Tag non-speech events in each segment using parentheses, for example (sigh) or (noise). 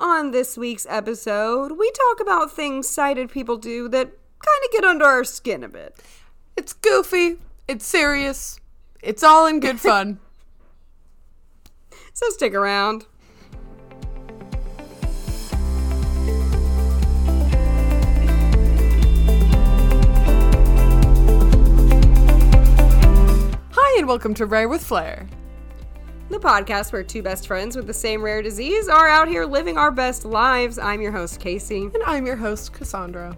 On this week's episode, we talk about things sighted people do that kind of get under our skin a bit. It's goofy. It's serious. It's all in good fun. (laughs) So stick around. Hi, and welcome to Rare with Flair. The podcast where two best friends with the same rare disease are out here living our best lives. I'm your host, Casey. And I'm your host, Cassandra.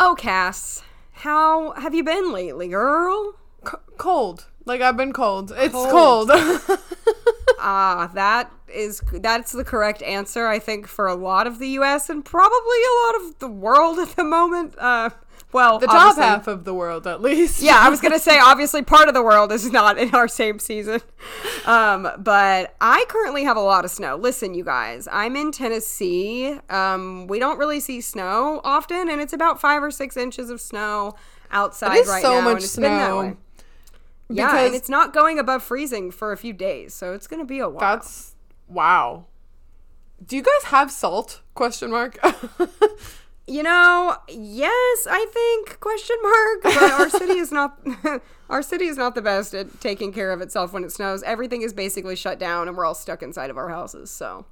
Oh, Cass, how have you been lately, girl? C- cold. Like, I've been cold. It's cold. Cold. (laughs) Ah, that is that's the correct answer, I think, for a lot of the U.S. and probably a lot of the world at the moment. Uh, well, the top half of the world, at least. Yeah, I was gonna say (laughs) obviously part of the world is not in our same season, um, but I currently have a lot of snow. Listen, you guys, I'm in Tennessee. Um, we don't really see snow often, and it's about five or six inches of snow outside It is right so now. much and it's been that snow. way. Yeah, Because and it's not going above freezing for a few days, so it's gonna be a while. that's wow. Do you guys have salt? Question mark. (laughs) You know, yes, I think question mark. But our city is not (laughs) our city is not the best at taking care of itself when it snows. Everything is basically shut down, and we're all stuck inside of our houses. So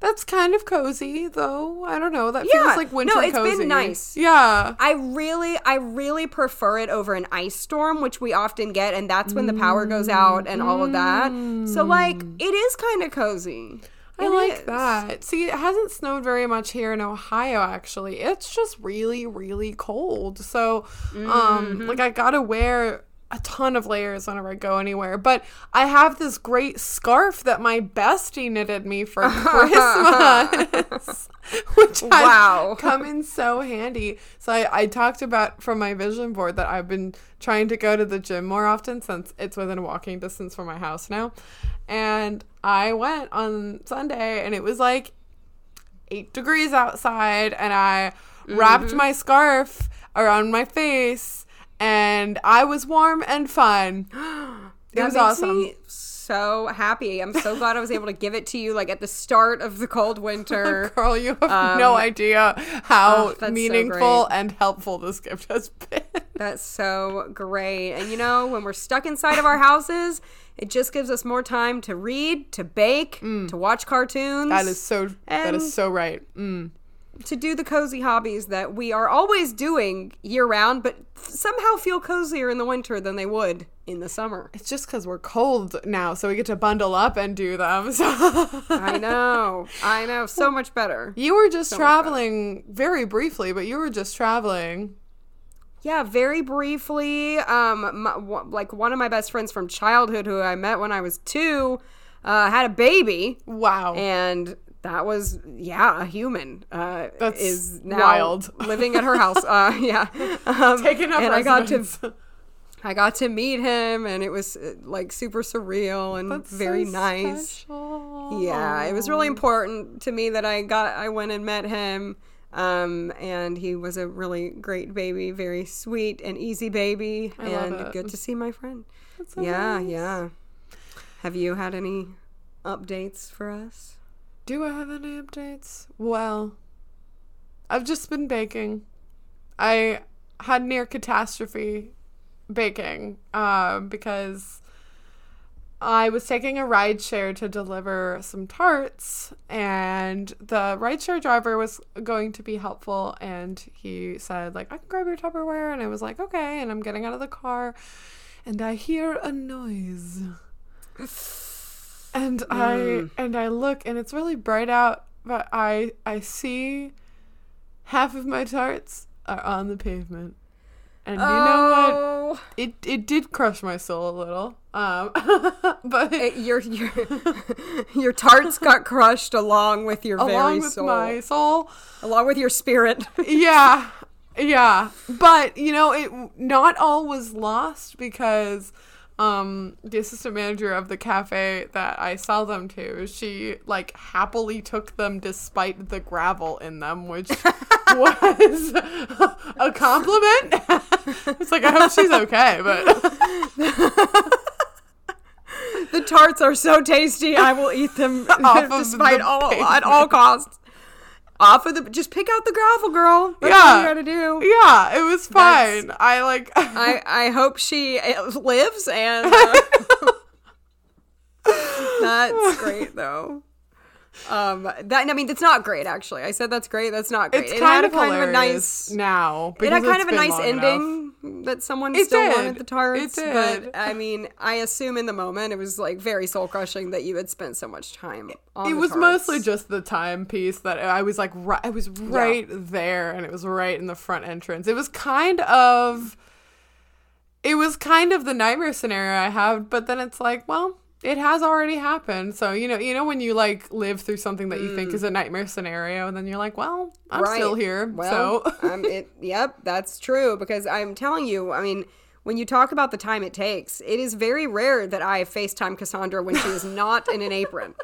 That's kind of cozy, though. I don't know. That Yeah. feels like winter No, it's been cozy. nice. Yeah. I really, I really prefer it over an ice storm, which we often get, and that's when the power goes out and all of that. So like, mm. it is kind of cozy. I It like is. that. See, it hasn't snowed very much here in Ohio actually. It's just really really cold. So, Mm-hmm. um like I got to wear a ton of layers whenever I go anywhere. But I have this great scarf that my bestie knitted me for (laughs) Christmas. (laughs) which Wow. (laughs) come in so handy. So I, I talked about from my vision board that I've been trying to go to the gym more often since it's within walking distance from my house now. And I went on Sunday and it was like eight degrees outside and I Mm-hmm. wrapped my scarf around my face and I was warm and fun. (gasps) It That was awesome. me so happy. I'm so glad I was able to give it to you, like at the start of the cold winter. (laughs) Girl, you have no idea how oh, that's so meaningful and helpful this gift has been. (laughs) That's so great. And you know, when we're stuck inside of our houses, it just gives us more time to read, to bake, to watch cartoons. Mm. That is so. that is so right. Mm. To do the cozy hobbies that we are always doing year round, but somehow feel cozier in the winter than they would in the summer. It's just because we're cold now, so we get to bundle up and do them. (laughs) So I know. I know. So much better. you were just better. traveling very briefly, but you were just traveling. Yeah, very briefly. Um, my, w- like one of my best friends from childhood, who I met when I was two, uh, had a baby, Wow. and that was yeah, a human. Uh, That's is now wild. (laughs) living at her house. Uh, yeah, um, Taking up and I got to. I got to meet him, and it was uh, like super surreal and That's very so nice. special. Yeah, it was really important to me that I got I went and met him. Um, and he was a really great baby, very sweet and easy baby, I and good to see my friend. That's so yeah, nice. yeah. Have you had any updates for us? Do I have any updates? Well, I've just been baking. I had near catastrophe baking um, because I was taking a ride share to deliver some tarts, and the ride share driver was going to be helpful, and he said like, "I can grab your Tupperware," and I was like, "Okay," and I'm getting out of the car, and I hear a noise. And I and I look and it's really bright out, but I I see half of my tarts are on the pavement. And you know what? oh, It it did crush my soul a little. Um (laughs) but it- your your your tarts got (laughs) crushed along with your along very with soul, my soul, along with your spirit. (laughs) yeah. Yeah. But, you know, it not all was lost because um the assistant manager of the cafe that I sell them to, she like happily took them despite the gravel in them, which (laughs) was a compliment. it's like I hope she's okay, but (laughs) the tarts are so tasty. I will eat them (laughs) Off of despite the all at all costs. Off of the just pick out the gravel, girl. That's all Yeah. you gotta do. Yeah, it was That's- fine. I like. (laughs) I I hope she uh, lives and. (laughs) Uh, (laughs) that's great though. Um, that I mean, that's not great actually. I said that's great. That's not great. it's it kind had of a kind of a nice. now. It had kind of a nice long enough. ending that someone It still did. wanted the tarts. It But. I mean, I assume in the moment it was like very soul crushing that you had spent so much time on. It was tarts. mostly just the time piece that I was like, right, I was right there, and it was right in the front entrance. It was kind of, it was kind of the nightmare scenario I have, but then it's like, well, it has already happened. So you know, you know when you like live through something that you think is a nightmare scenario, and then you're like, well, I'm Mm. Right. still here. Well, so um, it, (laughs) yep, that's true because I'm telling you, I mean, when you talk about the time it takes, it is very rare that I FaceTime Cassandra when she is (laughs) not in an apron.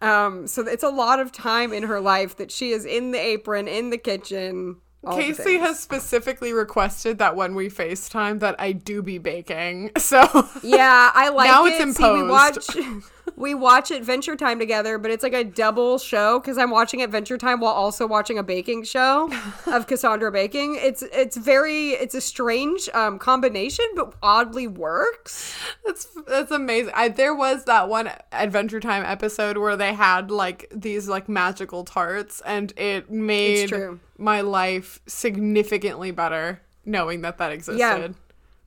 Um, so it's a lot of time in her life that she is in the apron, in the kitchen. Casey has specifically requested that when we FaceTime that I do be baking. (laughs) So Yeah, I like Now it. it's See, we imposed. watch we watch Adventure Time together, but it's like a double show because I'm watching Adventure Time while also watching a baking show (laughs) of Cassandra baking. It's it's very it's a strange um, combination, but oddly works. That's that's amazing. I, there was that one Adventure Time episode where they had like these like magical tarts, and it made true. my life significantly better knowing that that existed.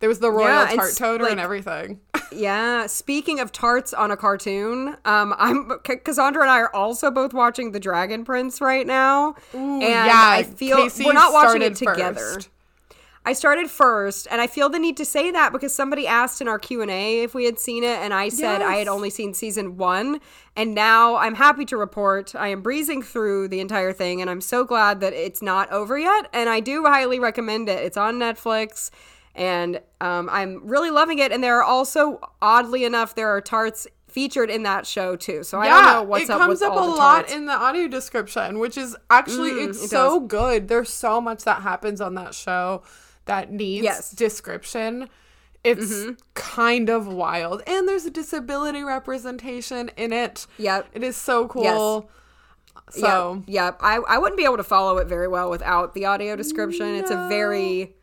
There was the royal Yeah, tart toter like- and everything. (laughs) Yeah. Speaking of tarts on a cartoon, um, I'm Cassandra and I are also both watching The Dragon Prince right now, and yeah, I feel Casey we're not watching it together. first. I started first, and I feel the need to say that because somebody asked in our Q and A if we had seen it, and I said I had only seen season one, and now I'm happy to report I am breezing through the entire thing, and I'm so glad that it's not over yet, and I do highly recommend it. It's on Netflix, and um, I'm really loving it, and there are also, oddly enough, there are tarts featured in that show too. So I don't know what's it up It comes up a lot in the audio description, which is actually Mm, it's it so good. There's so much that happens on that show that needs Yes. Mm-hmm. description. It's kind of wild, and there's a disability representation in it. Yep. it is so cool. So yeah, yeah. I, I wouldn't be able to follow it very well without the audio description. It's a very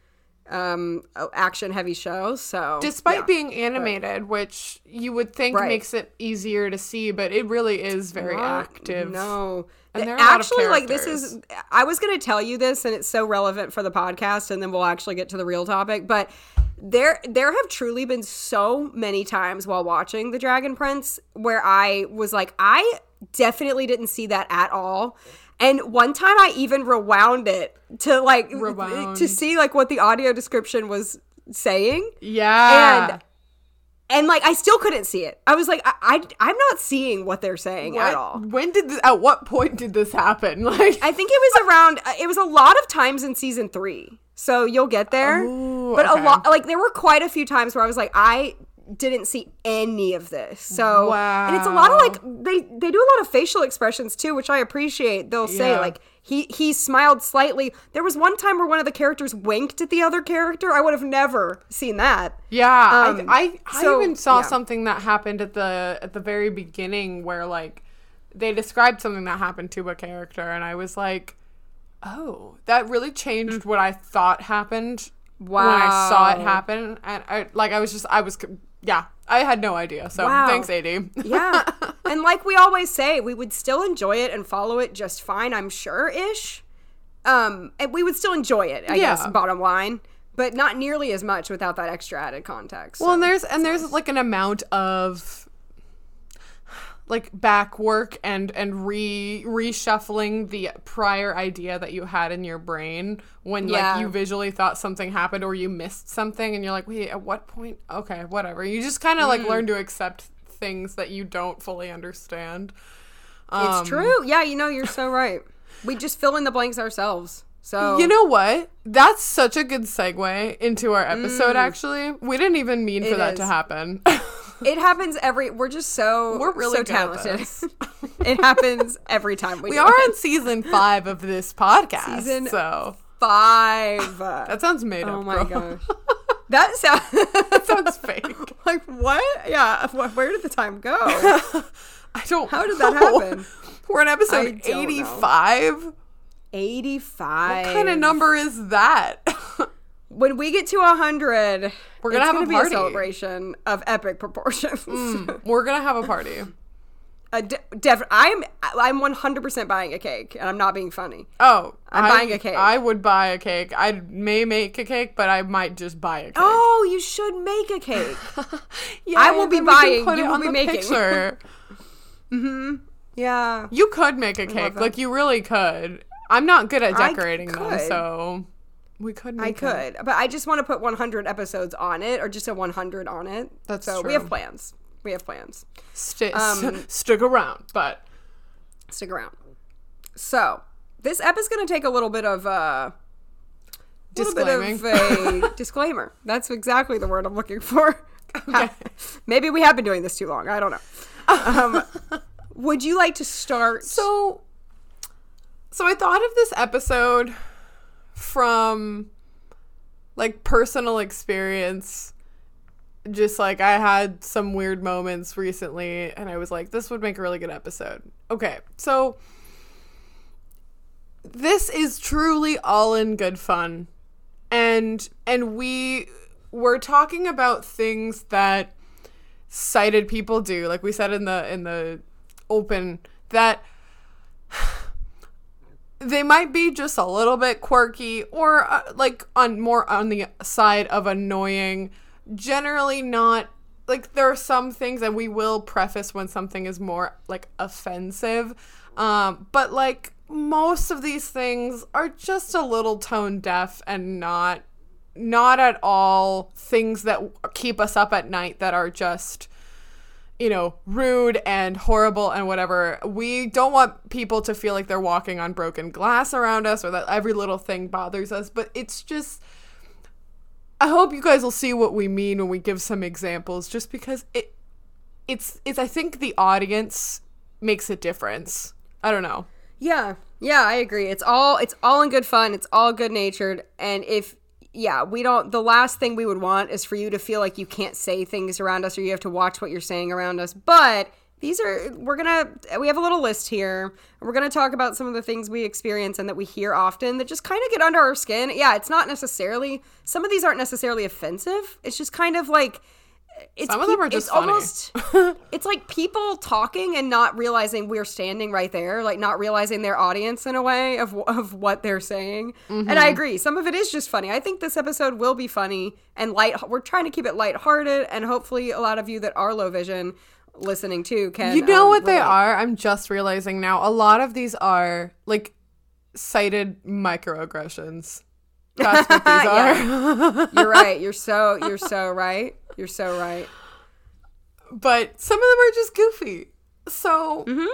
um action heavy show. So despite yeah. being animated, which you would think Right. makes it easier to see, but it really is very Not- active. No. And there are a lot of actually like this is I was going to tell you this and it's so relevant for the podcast and then we'll actually get to the real topic, but there there have truly been so many times while watching The Dragon Prince where I was like I definitely didn't see that at all. And one time I even rewound it to like Rewound. to see like what the audio description was saying. Yeah. And and like I still couldn't see it. I was like, I, I I'm not seeing what they're saying What- at all. When did this, at what point did this happen? (laughs) Like I think it was around. It was a lot of times in season three, so you'll get there. Ooh, but okay. a lot, like there were quite a few times where I was like, I didn't see any of this. So and it's a lot of like they they do a lot of facial expressions too, which I appreciate. They'll say Yeah. like he he smiled slightly. There was one time where one of the characters winked at the other character. I would have never seen that. Yeah, Um, I, I, I so, even saw yeah. something that happened at the at the very beginning where like they described something that happened to a character, and I was like, oh, that really changed what I thought happened when I saw it happen, and I like I was just I was yeah I had no idea. So Wow. thanks, Ad. Yeah. (laughs) and like we always say, we would still enjoy it and follow it just fine, I'm sure ish. Um, and we would still enjoy it, I Yeah. guess, bottom line. But not nearly as much without that extra added context. Well, so. and there's and there's like an amount of like back work and and re reshuffling the prior idea that you had in your brain when Yeah. like you visually thought something happened or you missed something and you're like wait at what point okay whatever you just kind of like Mm. learn to accept things that you don't fully understand it's um, true. Yeah, you know, you're so right. We just fill in the blanks ourselves. So you know what that's such a good segue into our episode actually we didn't even mean for Mm. That to happen it happens every. We're just so We're really so talented. (laughs) it happens every time we. We are it. on season five of this podcast. Season so five. that sounds made oh up. Oh my girl. gosh. (laughs) That sounds (laughs) That sounds fake. like what? Yeah. Where did the time go? I don't. How did that happen? We're in episode don't know. Eighty-five. Eighty-five. What kind of number is that? (laughs) When we get to hundred, We're gonna it's have a be party. a celebration of epic proportions. (laughs) We're gonna have a party. Uh, de- def- I'm I'm 100% buying a cake, and I'm not being funny. Oh, I'm I- buying a cake. I would buy a cake. I may make a cake, but I might just buy a cake. Oh, you should make a cake. (laughs) yeah, I will be then we can buying, you will be making. picture. yeah. you could make a cake, like you really could. I'm not good at decorating them, so we could. I it. could, but I just want to put 100 episodes on it, or just a 100 on it. That's so we have plans. We have plans. Sti- Um, (laughs) stick around, but Stick around. So this ep is going to take a little bit of uh, little bit of a (laughs) disclaimer. That's exactly the word I'm looking for. (laughs) Maybe we have been doing this too long. I don't know. Um, would you like to start? So, so I thought of this episode from like personal experience. Just like I had some weird moments recently, and I was like, this would make a really good episode. Okay, so this is truly all in good fun, and and we were talking about things that sighted people do, like we said in the in the open that they might be just a little bit quirky or uh, like on more on the side of annoying. Generally not like there are some things that we will preface when something is more like offensive um but like most of these things are just a little tone deaf and not not at all things that keep us up at night that are just you know, rude and horrible and whatever. We don't want people to feel like they're walking on broken glass around us or that every little thing bothers us, but it's just I hope you guys will see what we mean when we give some examples just because it it's it's I think the audience makes a difference. I don't know. Yeah, yeah, I agree. It's all it's all in good fun. It's all good natured, and if yeah, we don't. The last thing we would want is for you to feel like you can't say things around us, or you have to watch what you're saying around us. But these are we're gonna we have a little list here. We're gonna talk about some of the things we experience and that we hear often that just kind of get under our skin. Yeah, it's not necessarily some of these aren't necessarily offensive. It's just kind of like. It's Some of them are just it's funny. almost (laughs) it's like people talking and not realizing we're standing right there, like not realizing their audience in a way of of what they're saying. And Mm-hmm. I agree, some of it is just funny. I think this episode will be funny and light. We're trying to keep it lighthearted, and hopefully, a lot of you that are low vision listening too can. You know um, what they are? I'm just realizing now. A lot of these are like sighted microaggressions. That's what these (laughs) are. You're right. You're so (laughs) you're so right. You're so right. but some of them are just goofy. So, mm-hmm.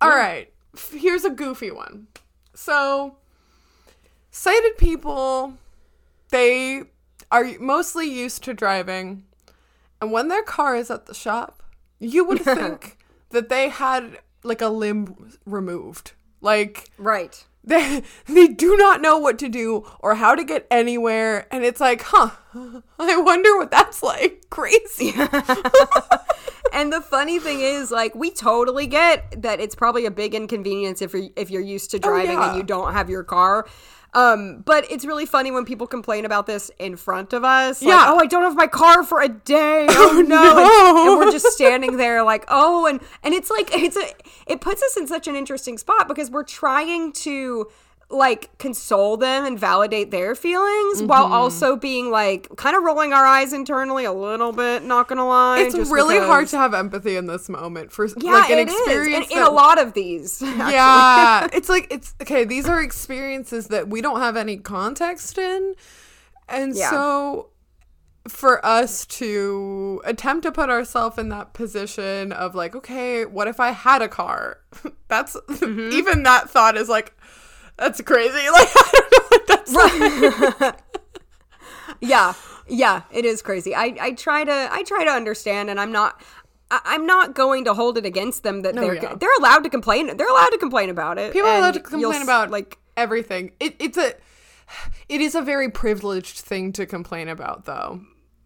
all right, f- here's a goofy one. So, sighted people, they are mostly used to driving, and when their car is at the shop, you would (laughs) think that they had like a limb removed. Like, Right. They (laughs) they do not know what to do or how to get anywhere and it's like huh (laughs) i wonder what that's like (laughs) crazy And the funny thing is, like, we totally get that it's probably a big inconvenience if you're if you're used to oh, driving Oh, yeah. and you don't have your car. Um, but it's really funny when people complain about this in front of us. Like, Yeah. oh, I don't have my car for a day. (laughs) Oh, no. no. And, and we're just standing there like, oh, and and it's like it's a it puts us in such an interesting spot because we're trying to like console them and validate their feelings while Mm-hmm. also being like kind of rolling our eyes internally a little bit not gonna lie it's really hard to have empathy in this moment for yeah, like an it is. experience In, in that- a lot of these. (laughs) actually. yeah it's like it's okay these are experiences that we don't have any context in and Yeah. so for us to attempt to put ourselves in that position of like okay what if i had a car (laughs) that's Mm-hmm. even that thought is like that's crazy (laughs) like i don't know what that's like. (laughs) yeah, yeah, it is crazy. I, I try to I try to understand, and I'm not. I'm not going to hold it against them that they're yeah. they're allowed to complain. They're allowed to complain about it. people are allowed to complain about like everything it, it's a it is a very privileged thing to complain about though.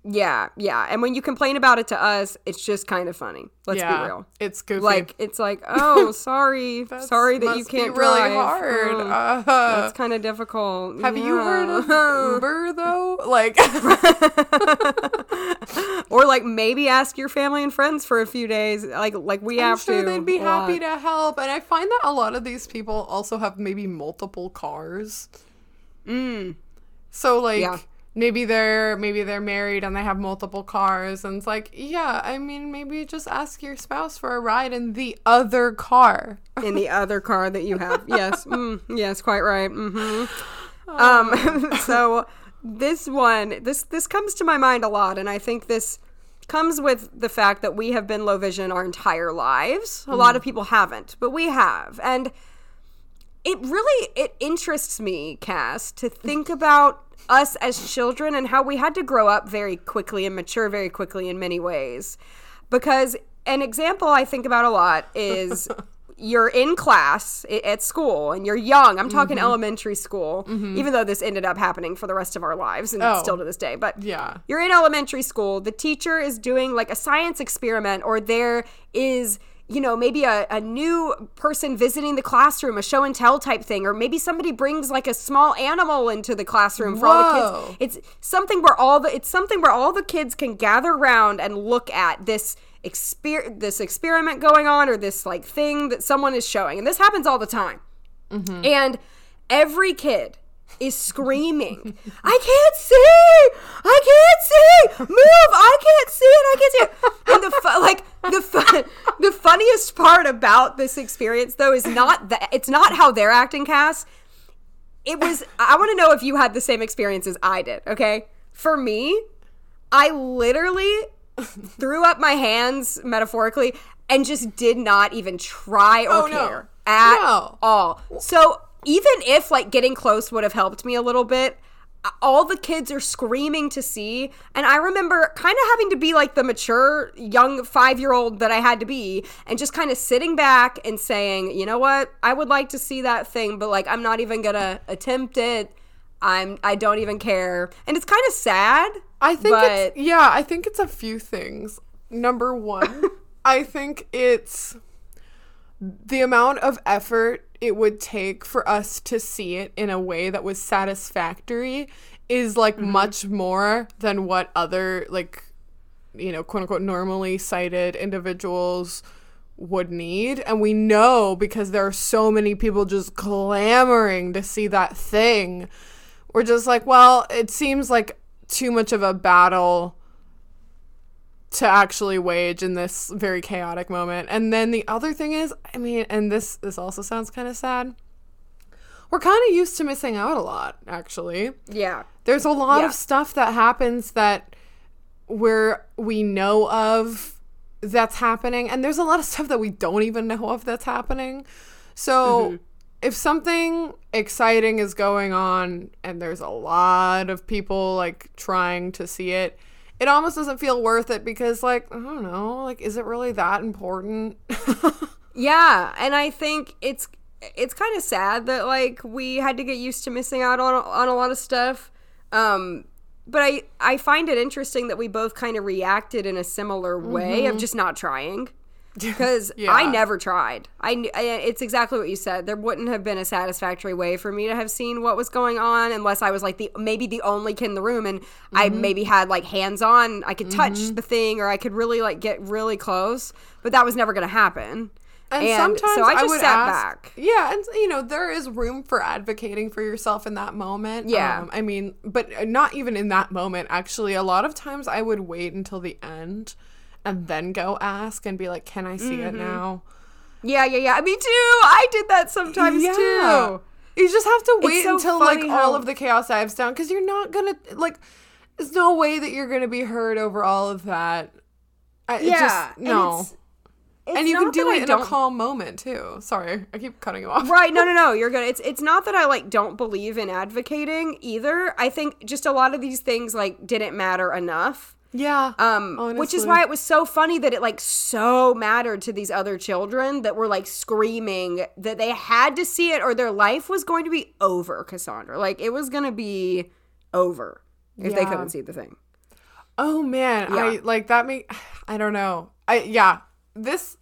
Yeah, yeah. And when you complain about it to us, it's just kind of funny. Let's yeah, be real. It's goofy. Like it's like, oh, (laughs) sorry, sorry that you must be can't really drive. hard. Oh, Uh, That's kind of difficult. have you heard of Yeah. (laughs) Uber though? Like (laughs) or like maybe ask your family and friends for a few days, like like we I'm have sure to. they'd be happy to help. And I find that a lot of these people also have maybe multiple cars. Mm. So like Yeah. Maybe they're maybe they're married and they have multiple cars and it's like, yeah, I mean maybe just ask your spouse for a ride in the other car. in the (laughs) other car that you have. Yes, (laughs) mm, yes, quite right. hmm Um, (laughs) so this one, this this comes to my mind a lot, and I think this comes with the fact that we have been low vision our entire lives. A lot of people haven't, but we have, and it really it interests me, Cass, to think about us as children and how we had to grow up very quickly and mature very quickly in many ways. Because an example I think about a lot is (laughs) you're in class at school and you're young. I'm talking Mm-hmm. elementary school, even though this ended up happening for the rest of our lives and Oh. still to this day. But Yeah. you're in elementary school, the teacher is doing like a science experiment, or there is, you know, maybe a, a new person visiting the classroom, a show and tell type thing, or maybe somebody brings like a small animal into the classroom for all the kids. It's something where all the it's something where all the kids can gather around and look at this exper- this experiment going on or this like thing that someone is showing. And this happens all the time. Mm-hmm. And every kid is screaming, I can't see! I can't see! Move! I can't see it! I can't see it! And the fu- like the fun, the funniest part about this experience though is not that it's not how they're acting, Cass. It was I want to know if you had the same experience as I did, okay? For me, I literally threw up my hands metaphorically and just did not even try or Oh, no. care at No. all. So even if like getting close would have helped me a little bit, all the kids are screaming to see, and I remember kind of having to be like the mature young five year old that I had to be, and just kind of sitting back and saying, you know what, I would like to see that thing, but like I'm not even gonna attempt it. I'm I don't even care, and it's kind of sad. I think but it's yeah, I think it's a few things. Number one, (laughs) I think it's the amount of effort it would take for us to see it in a way that was satisfactory is like mm-hmm. much more than what other like you know quote unquote normally sighted individuals would need. And we know because there are so many people just clamoring to see that thing. We're just like well it seems like too much of a battle to actually wage in this very chaotic moment. And then the other thing is, I mean, and this this also sounds kind of sad. We're kind of used to missing out a lot, actually. yeah, There's a lot Yeah. of stuff that happens that where we know of that's happening and there's a lot of stuff that we don't even know of that's happening. So mm-hmm. if something exciting is going on and there's a lot of people like trying to see it, it almost doesn't feel worth it because like, I don't know, like is it really that important? (laughs) Yeah, and I think it's it's kind of sad that like we had to get used to missing out on on a lot of stuff. Um but I I find it interesting that we both kind of reacted in a similar way of just not trying. Because I Mm-hmm. Never tried. I, I it's exactly what you said. There wouldn't have been a satisfactory way for me to have seen what was going on unless I was like the maybe the only kid in the room and I Mm-hmm. maybe had like hands on. I could touch the thing or I could really like get really close. But that was never going to happen. And, And sometimes so I just would sat ask, back. Yeah, and you know there is room for advocating for yourself in that moment. Yeah. um, I mean, but not even in that moment. Actually, a lot of times I would wait until the end and then go ask and be like, "Can I see Mm-hmm. it now?" Yeah, yeah, yeah. Me too. I did that sometimes too. You just have to wait so until like funny all of the chaos dives down because you're not gonna like. There's no way that you're gonna be heard over all of that. I, Yeah, just, and no. it's- And, you can do I it in a calm moment too. Sorry, I keep cutting you off. right no no (laughs) no you're good it's it's not that i like don't believe in advocating either i think just a lot of these things like didn't matter enough Yeah. Um, which is why it was so funny that it like so mattered to these other children that were like screaming that they had to see it or their life was going to be over, Cassandra. Like it was going to be over if they couldn't see the thing. Oh man, Yeah. I like that make (sighs) I don't know. I yeah, this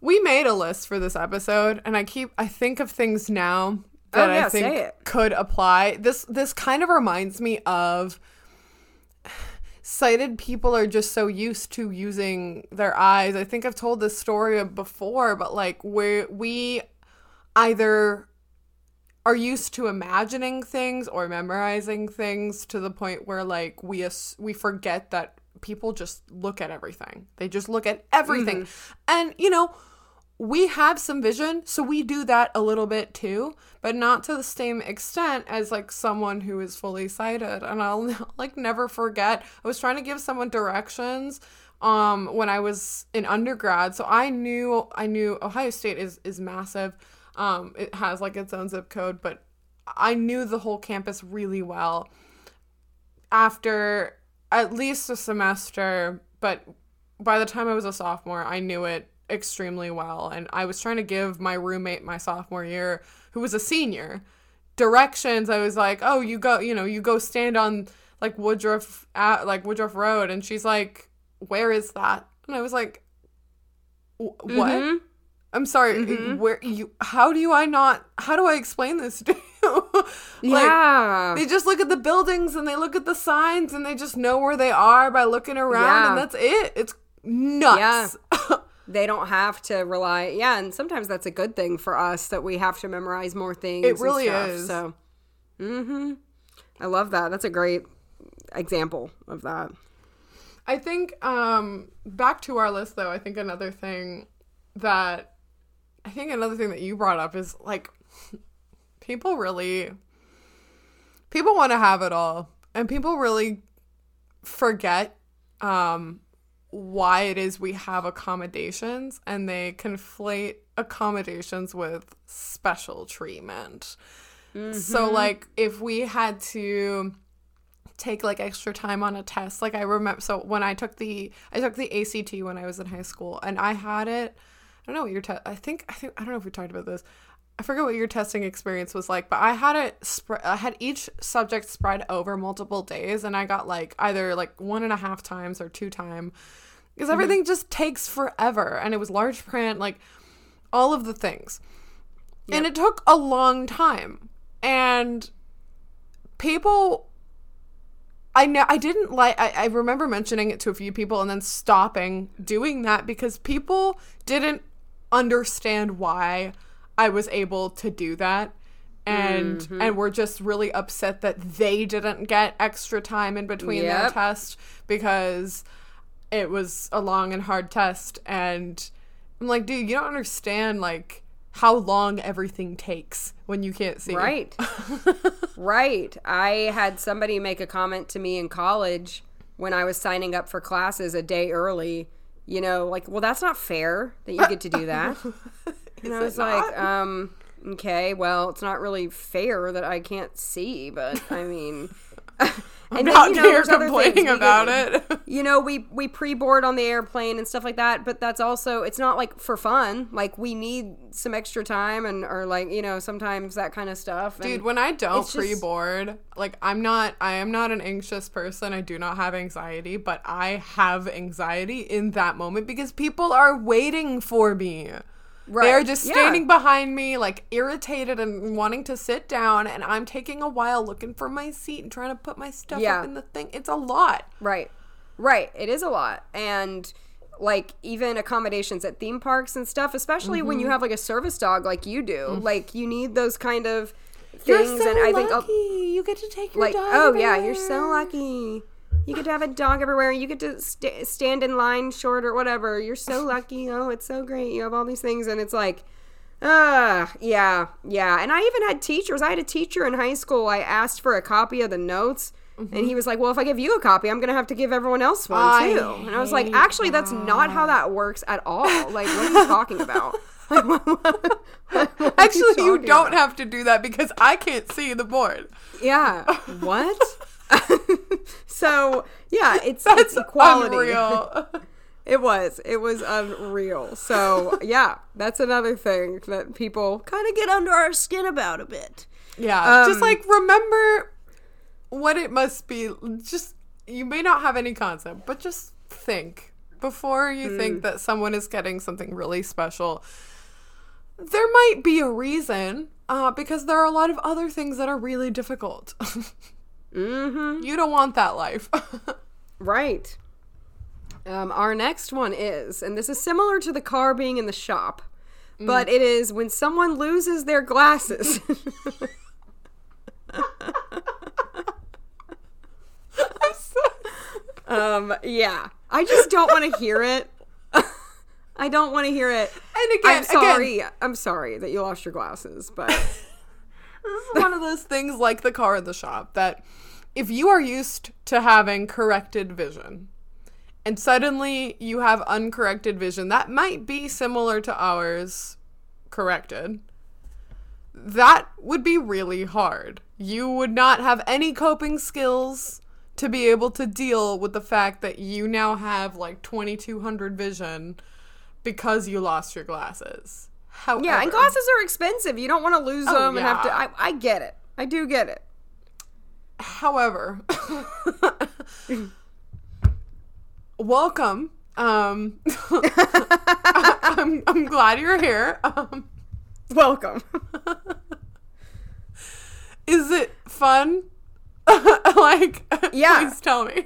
we made a list for this episode and I keep I think of things now that Oh, yeah, I think could apply. This this kind of reminds me of sighted people are just so used to using their eyes. I think I've told this story before, but like where we either are used to imagining things or memorizing things to the point where like we ass- we forget that people just look at everything. They just look at everything. Mm-hmm. And you know, we have some vision, so we do that a little bit too, but not to the same extent as like someone who is fully sighted. And I'll (laughs) like never forget. I was trying to give someone directions um when I was in undergrad. So I knew I knew Ohio State is is massive. Um it has like its own zip code, but I knew the whole campus really well after at least a semester, but by the time I was a sophomore, I knew it extremely well. And I was trying to give my roommate my sophomore year, who was a senior, directions. I was like, oh, you go, you know, you go stand on like Woodruff, at, like Woodruff Road. And she's like, where is that? And I was like, "Wh- what? Mhm. I'm sorry. Mm-hmm. Eh, where you? How do you? I not? How do I explain this to you? (laughs) like, yeah. they just look at the buildings and they look at the signs and they just know where they are by looking around Yeah. and that's it. It's nuts. (laughs) they don't have to rely yeah and sometimes that's a good thing for us that we have to memorize more things It really stuff, is. so. Mm-hmm. I love that. That's a great example of that. I think um back to our list though, I think another thing that I think another thing that you brought up is like people really people want to have it all and people really forget um why it is we have accommodations and they conflate accommodations with special treatment. So mm-hmm. like if we had to take like extra time on a test. Like I remember so when I took the I took the ACT when I was in high school and I had it I don't know what your test I think I think I don't know if we talked about this. I forget what your testing experience was like, but I had it spread. I had each subject spread over multiple days, and I got like either like one and a half times or two time, because everything just takes forever, and it was large print, like all of the things, and it took a long time, and people I know I didn't like I, I remember mentioning it to a few people and then stopping doing that because people didn't understand why I was able to do that and Mm-hmm. and were just really upset that they didn't get extra time in between their Yep. test because it was a long and hard test and I'm like dude you don't understand like how long everything takes when you can't see Right. (laughs) right. I had somebody make a comment to me in college when I was signing up for classes a day early. You know, like, well, that's not fair that you get to do that. (laughs) and I was like, um, okay, well, it's not really fair that I can't see, but I mean. (laughs) I'm and then, not you know, here complaining. About it (laughs) you know we we pre-board on the airplane and stuff like that but that's also it's not like for fun like we need some extra time and or like you know sometimes that kind of stuff Dude, and when I don't pre-board, like I'm not I am not an anxious person. I do not have anxiety, but I have anxiety in that moment because people are waiting for me. They're Right. just Yeah. standing behind me, like irritated and wanting to sit down, and I'm taking a while looking for my seat and trying to put my stuff Yeah. up in the thing. It's a lot. right right it is a lot and like even accommodations at theme parks and stuff especially when Mm-hmm. you have like a service dog like you do like you need those kind of things so and i think lucky. I'll- you get to take your like dog. oh yeah you're so lucky you get to have a dog everywhere. You get to st- stand in line short or whatever. You're so lucky oh it's so great. You have all these things and it's like ah yeah yeah. And i even had teachers i had a teacher in high school. I asked for a copy of the notes and he was like well if i give you a copy i'm gonna have to give everyone else one I too. And i was like actually that's not how that works at all. Like what are you talking about? (laughs) (laughs) Actually, you talking don't about? have to do that because I can't see the board. Yeah. (laughs) What? (laughs) so yeah, it's (laughs) it's equality. Unreal. (laughs) It was. It was unreal. So yeah, that's another thing that people kind of get under our skin about a bit. Yeah. just Um, like remember what it must be. Just you may not have any concept, but just think before you Mm. think that someone is getting something really special. There might be a reason, uh, because there are a lot of other things that are really difficult. Mm-hmm. you don't want that life. (laughs) Right. Um, our next one is, and this is similar to the car being in the shop, but it is when someone loses their glasses. (laughs) um, yeah. I just don't want to hear it. (laughs) I don't want to hear it. and again, I'm sorry. I'm sorry that you lost your glasses, but one of those things like the car in the shop that if you are used to having corrected vision and suddenly you have uncorrected vision that might be similar to ours corrected that would be really hard. You would not have any coping skills to be able to deal with the fact that you now have like 2200 vision because you lost your glasses However, yeah, and glasses are expensive. You don't want to lose Oh, them and have to. I, I get it. I do get it. However, (laughs) welcome. Um, (laughs) I'm, I'm glad you're here. Um, Welcome. (laughs) is it fun? like, Yeah. please tell me.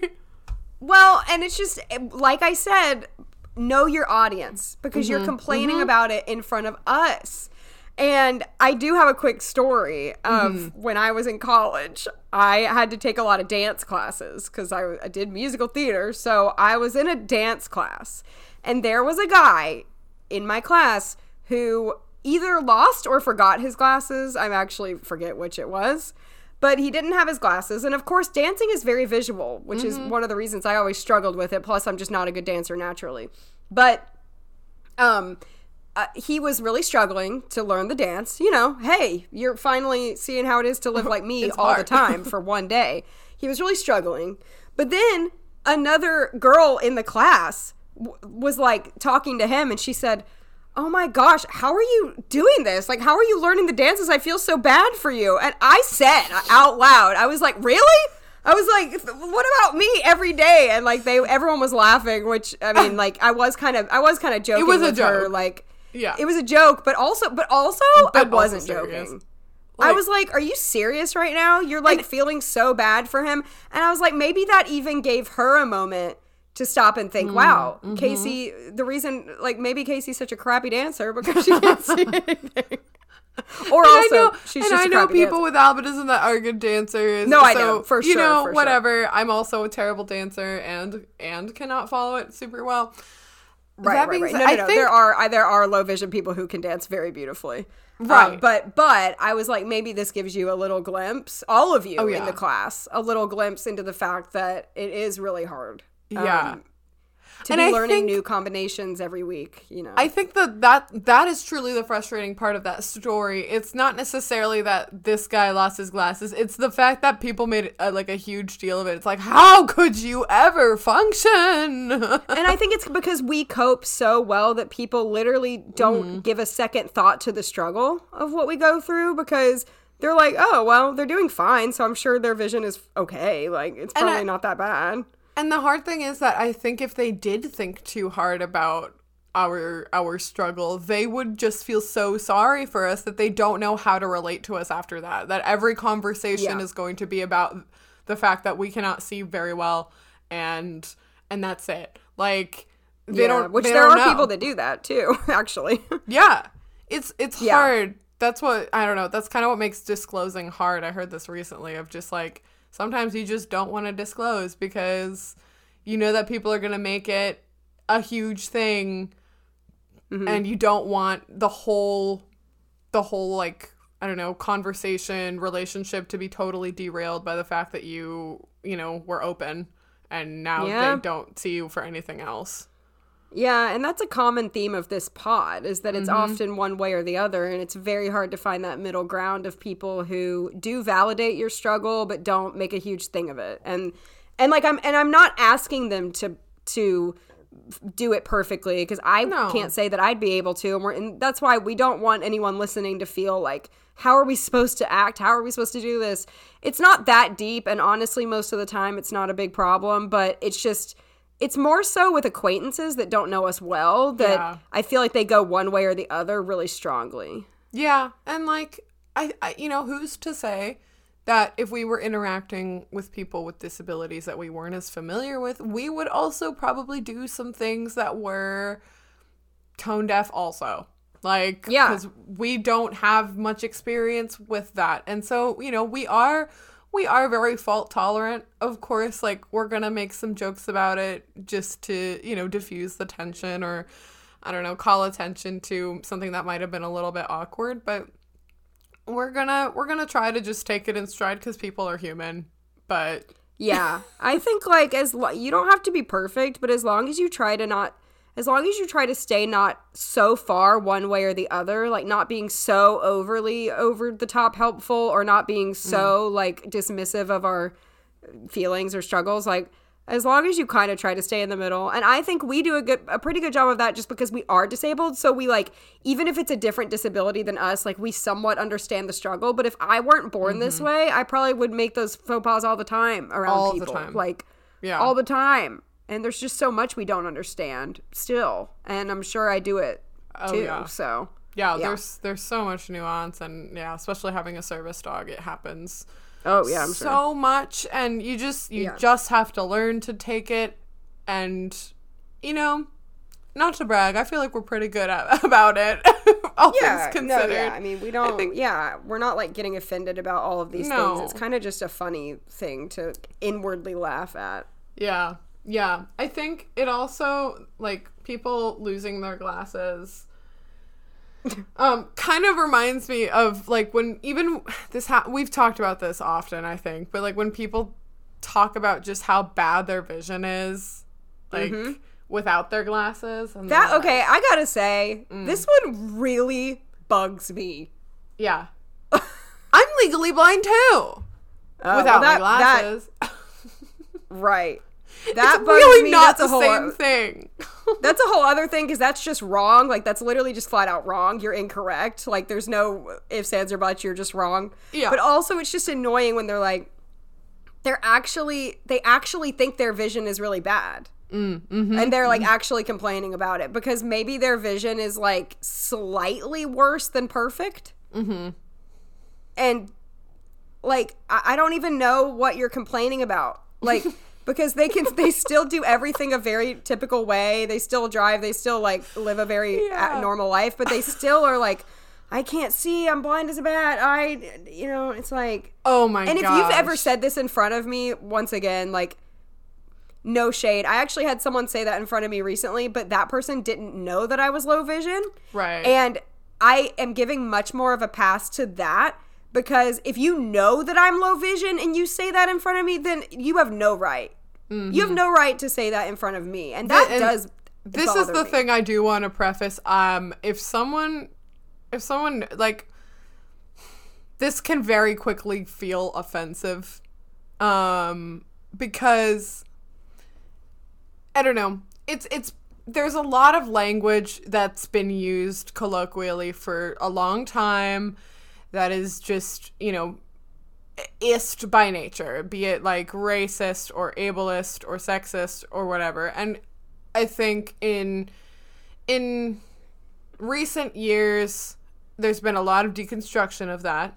Well, and it's just like I said, know your audience because Mm-hmm. you're complaining about it in front of us. And I do have a quick story of Mm-hmm. when I was in college. I had to take a lot of dance classes because I, I did musical theater. So I was in a dance class, and there was a guy in my class who either lost or forgot his glasses. I actually forget which it was. But he didn't have his glasses. And of course, dancing is very visual, which is one of the reasons I always struggled with it. Plus, I'm just not a good dancer naturally. But um, uh, he was really struggling to learn the dance. You know, hey, you're finally seeing how it is to live like me (laughs) all the time for one day. He was really struggling. But then another girl in the class w- was like talking to him, and she said, Oh my gosh, how are you doing this? Like, how are you learning the dances? I feel so bad for you. And I said out loud, I was like, Really? I was like, what about me every day? And like they, everyone was laughing, which I mean, (laughs) like I was kind of, I was kind of joking It was a with her, joke. like, Yeah. it was a joke, but also, but also, I But also wasn't joking. I was like, "Are you serious right now? You're like feeling so bad for him." And I was like, maybe that even gave her a moment to stop and Mm, think, "Wow, mm-hmm. Casey, the reason like maybe Casey's such a crappy dancer because she can't see (laughs) anything." Or And also, I know, she's and I know people dancer. with albinism that are good dancers. No, I so, know, for You know, sure. whatever. I'm also a terrible dancer and and cannot follow it super well. Right, That right, right. said, No, no, I no. think- there are I, there are low vision people who can dance very beautifully. Um, Right. but but I was like, maybe this gives you a little glimpse, all of you Oh, in yeah. the class, a little glimpse into the fact that it is really hard. Um, Yeah. to And be I learning think- new combinations every week. You know. I think that, that that is truly the frustrating part of that story. It's not necessarily that this guy lost his glasses. It's the fact that people made uh like a huge deal of it. It's like, how could you ever function? (laughs) and I think it's because we cope so well that people literally don't Mm-hmm. give a second thought to the struggle of what we go through because they're like, oh, well, they're doing fine. So I'm sure their vision is okay. Like, it's And I- probably not that bad. And the hard thing is that I think if they did think too hard about our our struggle, they would just feel so sorry for us that they don't know how to relate to us after that. That every conversation Yeah. is going to be about the fact that we cannot see very well and and that's it. Like they Yeah, don't which they there don't are know. people that do that too, (laughs) actually. Yeah. It's it's Yeah. hard. That's what I don't know. That's kind of what makes disclosing hard. I heard this recently of just like sometimes you just don't want to disclose because you know that people are going to make it a huge thing Mm-hmm. and you don't want the whole the whole like I don't know, conversation, relationship to be totally derailed by the fact that you, you know, were open and now Yeah. they don't see you for anything else. Yeah, and that's a common theme of this pod is that it's mm-hmm. often one way or the other and it's very hard to find that middle ground of people who do validate your struggle but don't make a huge thing of it. And and like I'm and I'm not asking them to to do it perfectly because I No. can't say that I'd be able to and, we're, and that's why we don't want anyone listening to feel like how are we supposed to act? How are we supposed to do this? It's not that deep and honestly most of the time it's not a big problem, but it's just it's more so with acquaintances that don't know us well that Yeah. I feel like they go one way or the other really strongly. Yeah, and like I, I you know, who's to say that if we were interacting with people with disabilities that we weren't as familiar with, we would also probably do some things that were tone deaf also. Like Yeah. cuz we don't have much experience with that. And so, you know, we are we are very fault tolerant. Of course, like we're going to make some jokes about it just to, you know, diffuse the tension or I don't know, call attention to something that might have been a little bit awkward, but we're gonna we're gonna try to just take it in stride because people are human. But Yeah, I think like as lo- you don't have to be perfect, but as long as you try to not, as long as you try to stay not so far one way or the other, like not being so overly over the top helpful or not being so mm-hmm. like dismissive of our feelings or struggles, like as long as you kind of try to stay in the middle. And i think we do a good a pretty good job of that just because we are disabled. So we like even if it's a different disability than us like we somewhat understand the struggle. But if i weren't born this mm-hmm. way i probably would make those faux pas all the time around All the people. time. like yeah. all the time and there's just so much we don't understand still and i'm sure i do it Oh, too yeah. so yeah, yeah. there's there's so much nuance and yeah, especially having a service dog, it happens oh yeah i'm so sure much and you just you Yeah. just have to learn to take it and you know, not to brag, I feel like we're pretty good at (laughs) about it. (laughs) all yeah, things no, considered. yeah. I mean, we don't. think- (laughs) yeah, we're not like getting offended about all of these No. things. It's kind of just a funny thing to inwardly laugh at. Yeah. Yeah. I think it also like people losing their glasses (laughs) um kind of reminds me of like when even this ha- we've talked about this often I think, but like when people talk about just how bad their vision is like without their glasses and Mm-hmm. That they're okay, like- I gotta say, this one really bugs me. yeah. (laughs) I'm legally blind too. Uh, without well, my glasses. that- (laughs) right. That it's bugs really me. not that's the a whole, same thing. (laughs) That's a whole other thing because that's just wrong. Like that's literally just flat out wrong. You're incorrect. Like there's no ifs, ands, or buts. You're just wrong. Yeah. But also, it's just annoying when they're like, they're actually they actually think their vision is really bad. Mm, mm-hmm, and they're like actually complaining about it because maybe their vision is like slightly worse than perfect. Mm-hmm. And like I, I don't even know what you're complaining about. Like (laughs) because they can they still do everything a very typical way. They still drive, they still like live a very uh, Yeah. normal life, but they still are like I can't see, I'm blind as a bat. I you know, it's like Oh my god. and if you've ever said this in front of me, once again, like, no shade. I actually had someone say that in front of me recently, but that person didn't know that I was low vision. Right. And I am giving much more of a pass to that because if you know that I'm low vision and you say that in front of me, then you have no right. You have no right to say that in front of me. And that and does. this is the me. thing I do want to preface. Um, if someone, if someone like, this can very quickly feel offensive, um, because I don't know. It's it's there's a lot of language that's been used colloquially for a long time that is just you know ist by nature, be it like racist or ableist or sexist or whatever. And I think in in recent years there's been a lot of deconstruction of that.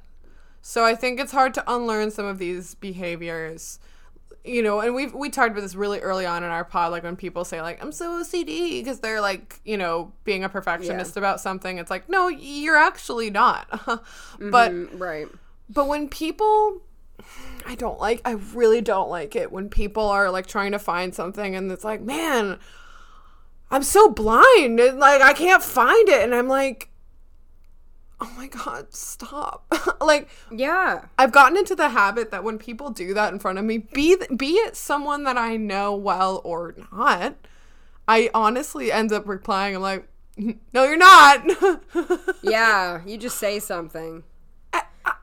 So I think it's hard to unlearn some of these behaviors. You know, and we've we talked about this really early on in our pod, like when people say like I'm so OCD because they're like you know being a perfectionist about something. It's like no, you're actually not. (laughs) but Mm, right. But when people I don't like I really don't like it when people are like trying to find something and it's like, "Man, I'm so blind and like I can't find it." And I'm like, "Oh my god, stop." (laughs) like Yeah. I've gotten into the habit that when people do that in front of me, be th- be it someone that I know well or not, I honestly end up replying, I'm like, no, you're not. (laughs) Yeah, you just say something.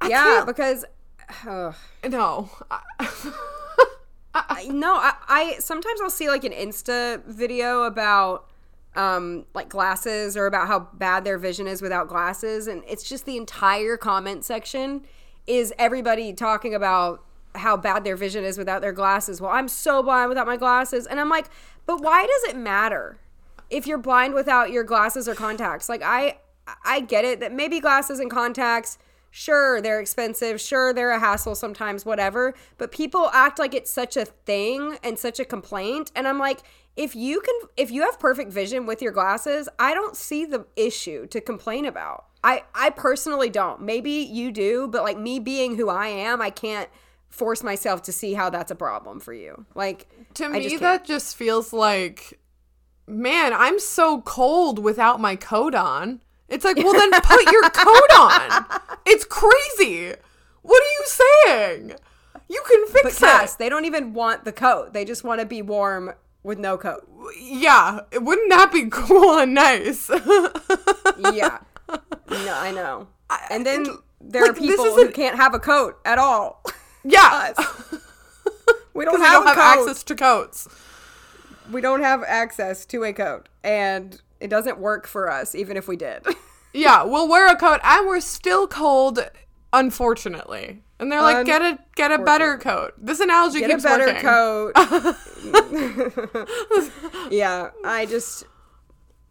I, yeah, can't- because (sighs) no. I- (laughs) I, no, I, I sometimes I'll see like an Insta video about um like glasses or about how bad their vision is without glasses and it's just the entire comment section is everybody talking about how bad their vision is without their glasses. Well, I'm so blind without my glasses and I'm like, "But why does it matter if you're blind without your glasses or contacts?" Like I I get it that maybe glasses and contacts Sure, they're expensive. Sure, they're a hassle sometimes, whatever. But people act like it's such a thing and such a complaint. And I'm like, if you can, if you have perfect vision with your glasses, I don't see the issue to complain about. I, I personally don't. Maybe you do, but like me being who I am, I can't force myself to see how that's a problem for you. Like, to I me, just that just feels like, man, I'm so cold without my coat on. It's like, well, then put your coat on. It's crazy. What are you saying? You can but fix Cass, it. they don't even want the coat. They just want to be warm with no coat. Yeah, wouldn't that be cool and nice? (laughs) yeah. No, I know. And then there are like, this people who can't have a coat at all. (laughs) yeah, (laughs) We don't have, we don't have access to coats. We don't have access to a coat, and it doesn't work for us, even if we did. (laughs) Yeah, we'll wear a coat and we're still cold, unfortunately. And they're like, get a get a better coat. This analogy Get a better working. coat. (laughs) yeah, I just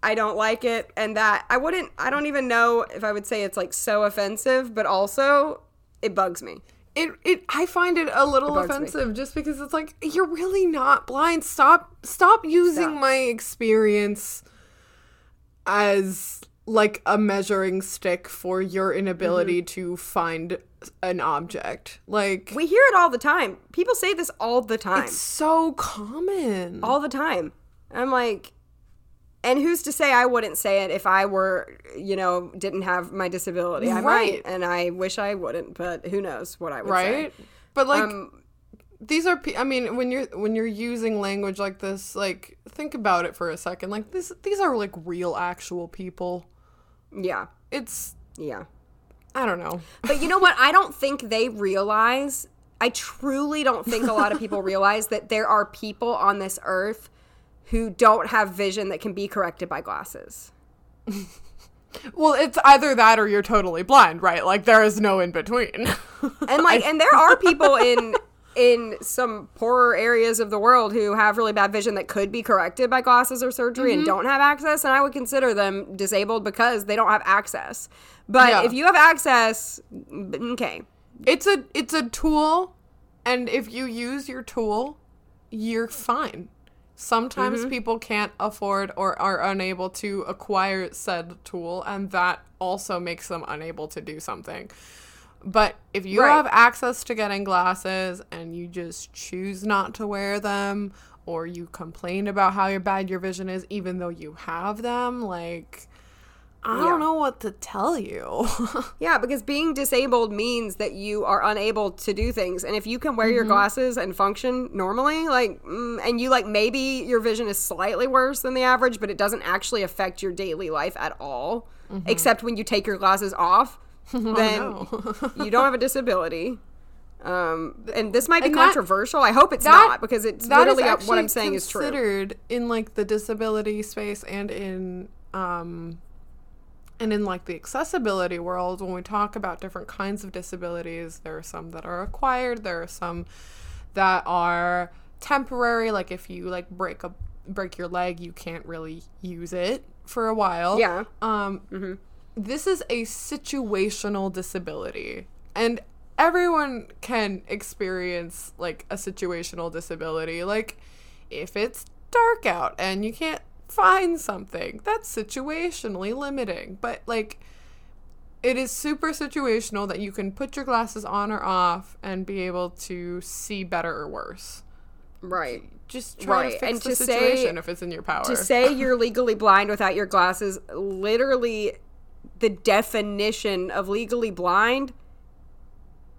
I don't like it, and that I wouldn't. I don't even know if I would say it's like so offensive, but also it bugs me. It it I find it a little me. offensive just because it's like you're really not blind. Stop stop using Stop. my experience as like a measuring stick for your inability to find an object. Like We hear it all the time. People say this all the time. it's so common. all the time. I'm like, and who's to say I wouldn't say it if I were, you know, didn't have my disability? I Right. might, and I wish I wouldn't, but who knows what I would right? say. But like Um, these are i mean when you're when you're using language like this like think about it for a second like this these are like real actual people yeah, it's yeah. i don't know (laughs) But you know what? I don't think they realize. I truly don't think a lot of people (laughs) realize that there are people on this earth who don't have vision that can be corrected by glasses. well it's either that or you're totally blind right like there is no in between and like (laughs) and there are people in in some poorer areas of the world who have really bad vision that could be corrected by glasses or surgery Mm-hmm. and don't have access and i would consider them disabled because they don't have access but Yeah. if you have access okay it's a it's a tool and if you use your tool you're fine sometimes Mm-hmm. people can't afford or are unable to acquire said tool and that also makes them unable to do something but if you Right. have access to getting glasses and you just choose not to wear them or you complain about how bad your vision is even though you have them like i Yeah. don't know what to tell you (laughs) yeah because being disabled means that you are unable to do things and if you can wear Mm-hmm. your glasses and function normally like mm, and you like maybe your vision is slightly worse than the average but it doesn't actually affect your daily life at all except when you take your glasses off (laughs) then no. you don't have a disability. Um, and this might be And that- controversial. I hope it's that- not because it's That literally what i'm saying is true. considered in like the disability space and in um and in like the accessibility world. When we talk about different kinds of disabilities there are some that are acquired there are some that are temporary. Like if you like break a break your leg you can't really use it for a while. Yeah. Um, this is a situational disability, and everyone can experience like a situational disability. Like, if it's dark out and you can't find something, that's situationally limiting. But, like, it is super situational that you can put your glasses on or off and be able to see better or worse. right Just try Right, to fix and the to say- if it's in your power. to say you're legally blind without your glasses literally the definition of legally blind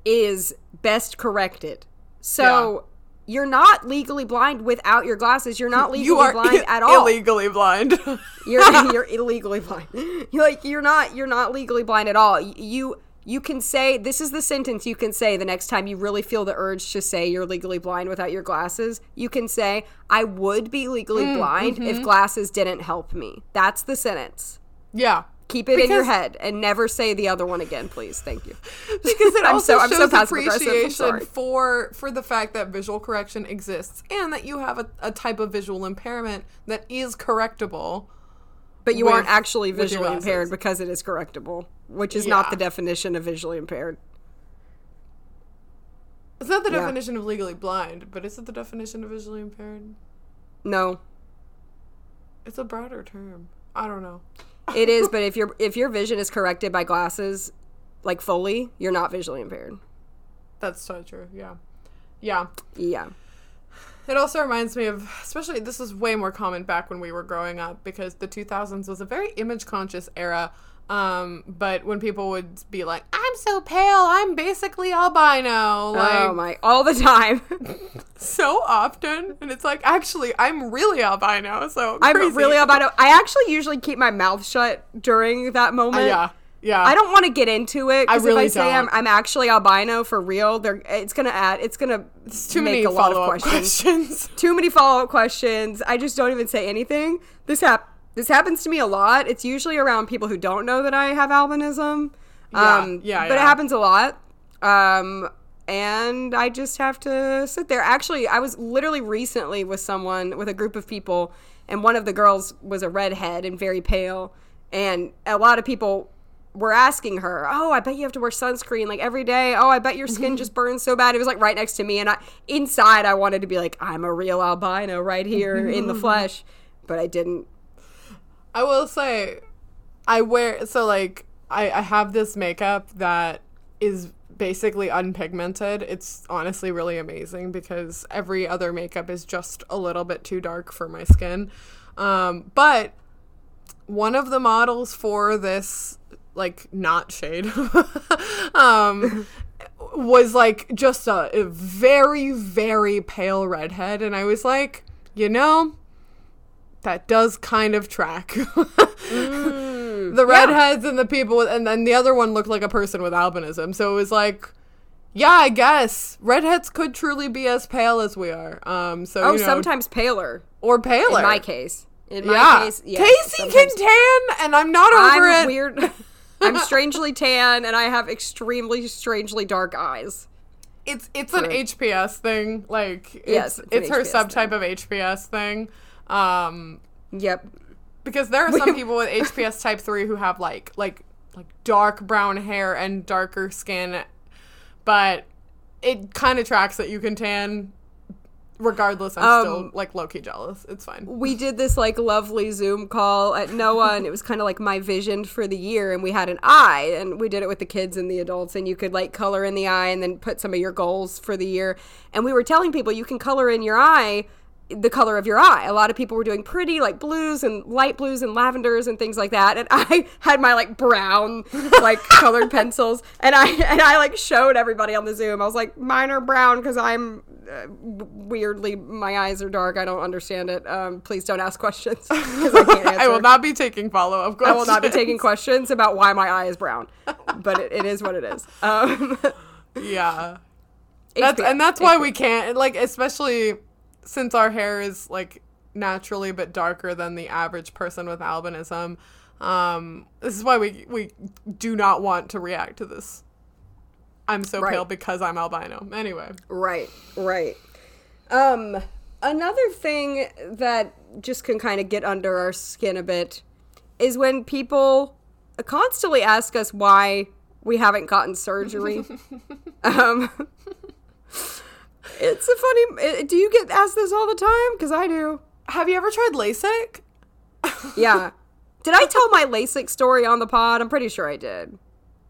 is best corrected so you're not legally blind without your glasses. You're not legally you are blind (laughs) at all. illegally blind. (laughs) You're you're illegally blind. (laughs) You're like you're not you're not legally blind at all. You you can say this is the sentence you can say the next time you really feel the urge to say you're legally blind without your glasses. You can say I would be legally Mm, blind mm-hmm. if glasses didn't help me. That's the sentence. yeah. Keep it in your head and never say the other one again, please. Thank you. (laughs) (laughs) because it I'm also so- I'm so shows. I'm appreciation for for the fact that visual correction exists and that you have a, a type of visual impairment that is correctable. But you With- aren't actually visually impaired because it is correctable, which is not the definition of visually impaired. It's not the Yeah. definition of legally blind, but is it the definition of visually impaired? No, It's a broader term. I don't know. It is. But if your if your vision is corrected by glasses, like fully, you're not visually impaired. That's so true. Yeah. Yeah. Yeah. It also reminds me of, especially, this was way more common back when we were growing up because the 2000s was a very image conscious era. Um, but when people would be like, I'm so pale, I'm basically albino, like oh my! All the time. (laughs) so often. And it's like, actually, I'm really albino, so I'm really albino. I actually usually keep my mouth shut during that Uh, moment. yeah. Yeah. I don't want to get into it I because really if I say I'm. I'm actually albino for real, they're, it's gonna add. It's gonna It's too make many a lot of questions. questions. (laughs) Too many follow up questions. I just don't even say anything. This hap- This happens to me a lot. It's usually around people who don't know that I have albinism. Yeah, Um, yeah, But it happens a lot. Um, and I just have to sit there. Actually, I was literally recently with someone, with a group of people, and one of the girls was a redhead and very pale. And a lot of people were asking her, "Oh, I bet you have to wear sunscreen like every day. Oh, I bet your skin just burns so bad." It was like right next to me, and I inside I wanted to be like, "I'm a real albino right here in the flesh," but I didn't. I will say, I wear so like I, I have this makeup that is basically unpigmented. It's honestly really amazing because every other makeup is just a little bit too dark for my skin. Um, but one of the models for this like not shade (laughs) um was like just a, a very very pale redhead and i was like you know that does kind of track. (laughs) The redheads and the people with, and then the other one looked like a person with albinism. So it was like yeah i guess. Redheads could truly be as pale as we are. Um so Oh, you know, sometimes paler. or paler. In my case, in my yeah. case, yes, casey can tan and i'm not over I'm it. weird. (laughs) I'm strangely tan, and I have extremely, strangely dark eyes. it's it's an HPS thing. Like it's Yes, it's, it's her HPS subtype of HPS thing. Um Yep. because there are (laughs) some people with HPS type 3 who have like like like dark brown hair and darker skin but it kind of tracks that you can tan regardless I'm Um, still like low key jealous. It's fine. we did this like lovely Zoom call at NOAH, (laughs) and it was kind of like my vision for the year. And we had an eye, and we did it with the kids and the adults, and you could like color in the eye and then put some of your goals for the year. And we were telling people you can color in your eye the color of your eye. A lot of people were doing pretty like blues and light blues and lavenders and things like that. And (laughs) I had my like brown like (laughs) colored pencils and I and I like showed everybody on the Zoom. I was like mine are brown because I'm uh, weirdly my eyes are dark. I don't understand it. Um, please don't ask questions I can't (laughs) answer. I will not be taking follow up questions. I will not be taking questions about why my eye is brown, but it, it is what it is. Um, Yeah. That's, and that's why we can't like especially since our hair is like naturally a bit darker than the average person with albinism um this is why we we do not want to react to this i'm so Right. pale because i'm albino anyway Right, right. Um, another thing that just can kind of get under our skin a bit is when people constantly ask us why we haven't gotten surgery. (laughs) um, it's a funny. Do you get asked this all the time? Because I do. have you ever tried lasik (laughs) Yeah. Did I tell my LASIK story on the pod? I'm pretty sure I did.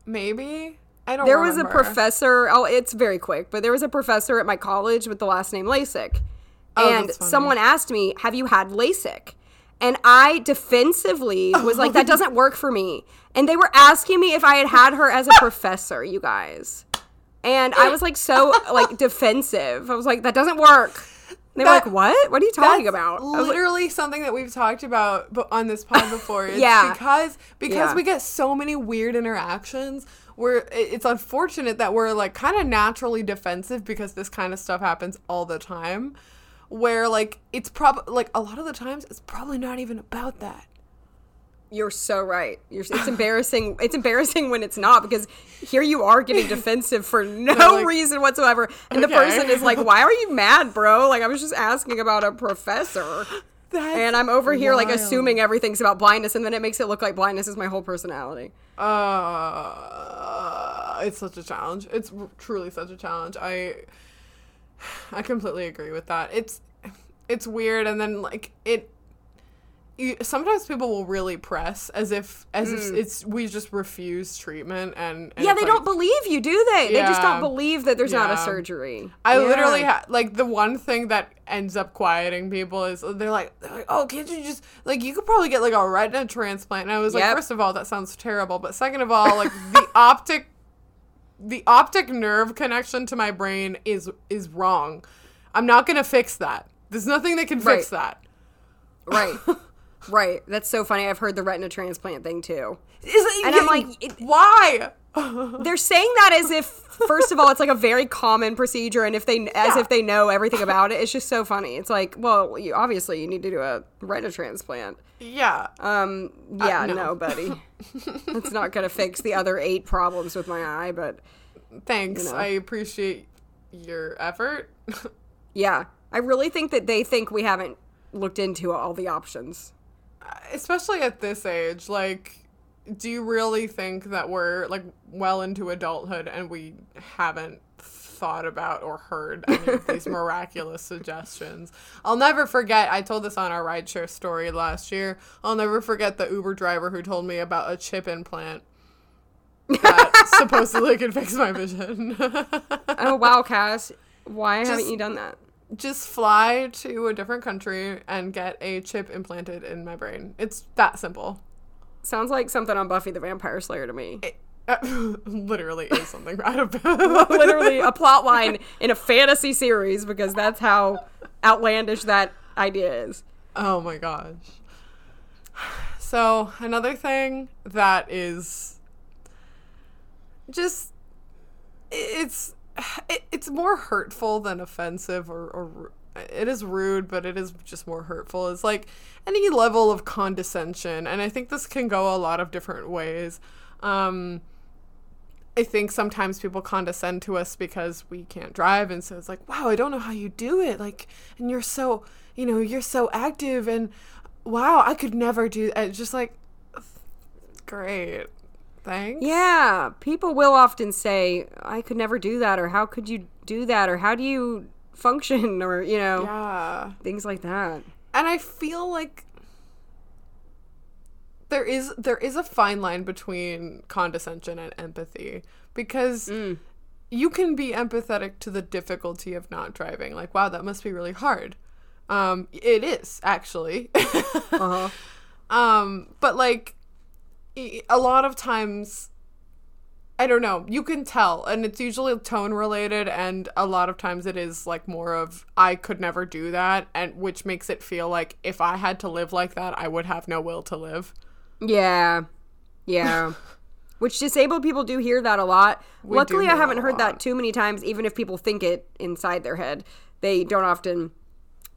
maybe i don't There was a professor. Oh, it's very quick, but there was a professor at my college with the last name LASIK, Oh, and someone asked me, "Have you had LASIK?" And I defensively (laughs) was like, "That doesn't work for me." And they were asking me if I had had her as a professor. You guys, and I was like so (laughs) like defensive. I was like, that doesn't work. They were like, what? What are you talking about? Was like, Literally something that we've talked about on this pod (laughs) before. It's Yeah. because because Yeah. we get so many weird interactions. Where it- it's unfortunate that we're like kind of naturally defensive because this kind of stuff happens all the time. Where like it's probably like a lot of the times it's probably not even about that. You're so right. You're, it's embarrassing. It's embarrassing when it's not because here you are getting defensive for (laughs) no like, reason whatsoever, and the person is like, "Why are you mad, bro? Like I was just asking about a professor." (laughs) That's And I'm over here like assuming everything's about blindness, and then it makes it look like blindness is my whole personality. Uh, it's such a challenge. It's truly such a challenge. I (sighs) I completely agree with that. It's it's weird, and then like it. You, sometimes people will really press as if as if it's we just refuse treatment and, and Mm. Yeah, they like- don't believe you, do they? They just don't believe that there's not a surgery. I Yeah. literally ha- like the one thing that ends up quieting people is they're like, they're like, oh, can't you just like you could probably get like a retina transplant? And I was like, Yep. first of all, that sounds terrible, but second of all, like the (laughs) optic, the optic nerve connection to my brain is is wrong. I'm not gonna fix that. There's nothing that can fix Right. that. right, (laughs) right. That's so funny. I've heard the retina transplant thing too. Is it, And I'm like, it- why? (laughs) They're saying that as if, first of all, it's like a very common procedure, and if they, as Yeah. if they know everything about it, it's just so funny. It's like, well, you, obviously you need to do a retina transplant. yeah. Um, yeah, no. no. buddy, (laughs) it's not gonna fix the other eight problems with my eye, but Thanks. know. I appreciate your effort. (laughs) yeah, I really think that they think we haven't looked into all the options. Especially at this age like do you really think that we're like well into adulthood and we haven't thought about or heard any of these (laughs) miraculous suggestions? I'll never forget i told this on our rideshare story last year i'll never forget the uber driver who told me about a chip implant that (laughs) supposedly could fix my vision. Oh wow, Cass, why (laughs) haven't you done that? Just fly to a different country and get a chip implanted in my brain it's that simple Sounds like something on Buffy the Vampire Slayer to me. Uh, (laughs) literally is something (laughs) right about (laughs) Literally a plot line in a fantasy series because that's how outlandish that idea is. Oh my gosh. So, another thing that is just it's it, it's more hurtful than offensive or, or it is rude but it is just more hurtful It's like any level of condescension and i think this can go a lot of different ways um I think sometimes people condescend to us because we can't drive, and so it's like, wow, I don't know how you do it. Like, and you're so, you know, you're so active, and wow, I could never do. It's just like, great, thanks. Yeah, people will often say, "I could never do that," or "How could you do that?" or "How do you function?" or you know, yeah. things like that. and I feel like there is there is a fine line between condescension and empathy because you can be empathetic to the difficulty of not driving. Like, wow, that must be really hard. Um, it is actually. (laughs) Uh-huh. um, but like a lot of times I don't know. You can tell, and it's usually tone related, and a lot of times it is like more of I could never do that, and which makes it feel like if I had to live like that, I would have no will to live. Yeah, yeah. (laughs) Which disabled people do hear that a lot. We Luckily, I haven't heard lot. that too many times. Even if people think it inside their head, they don't often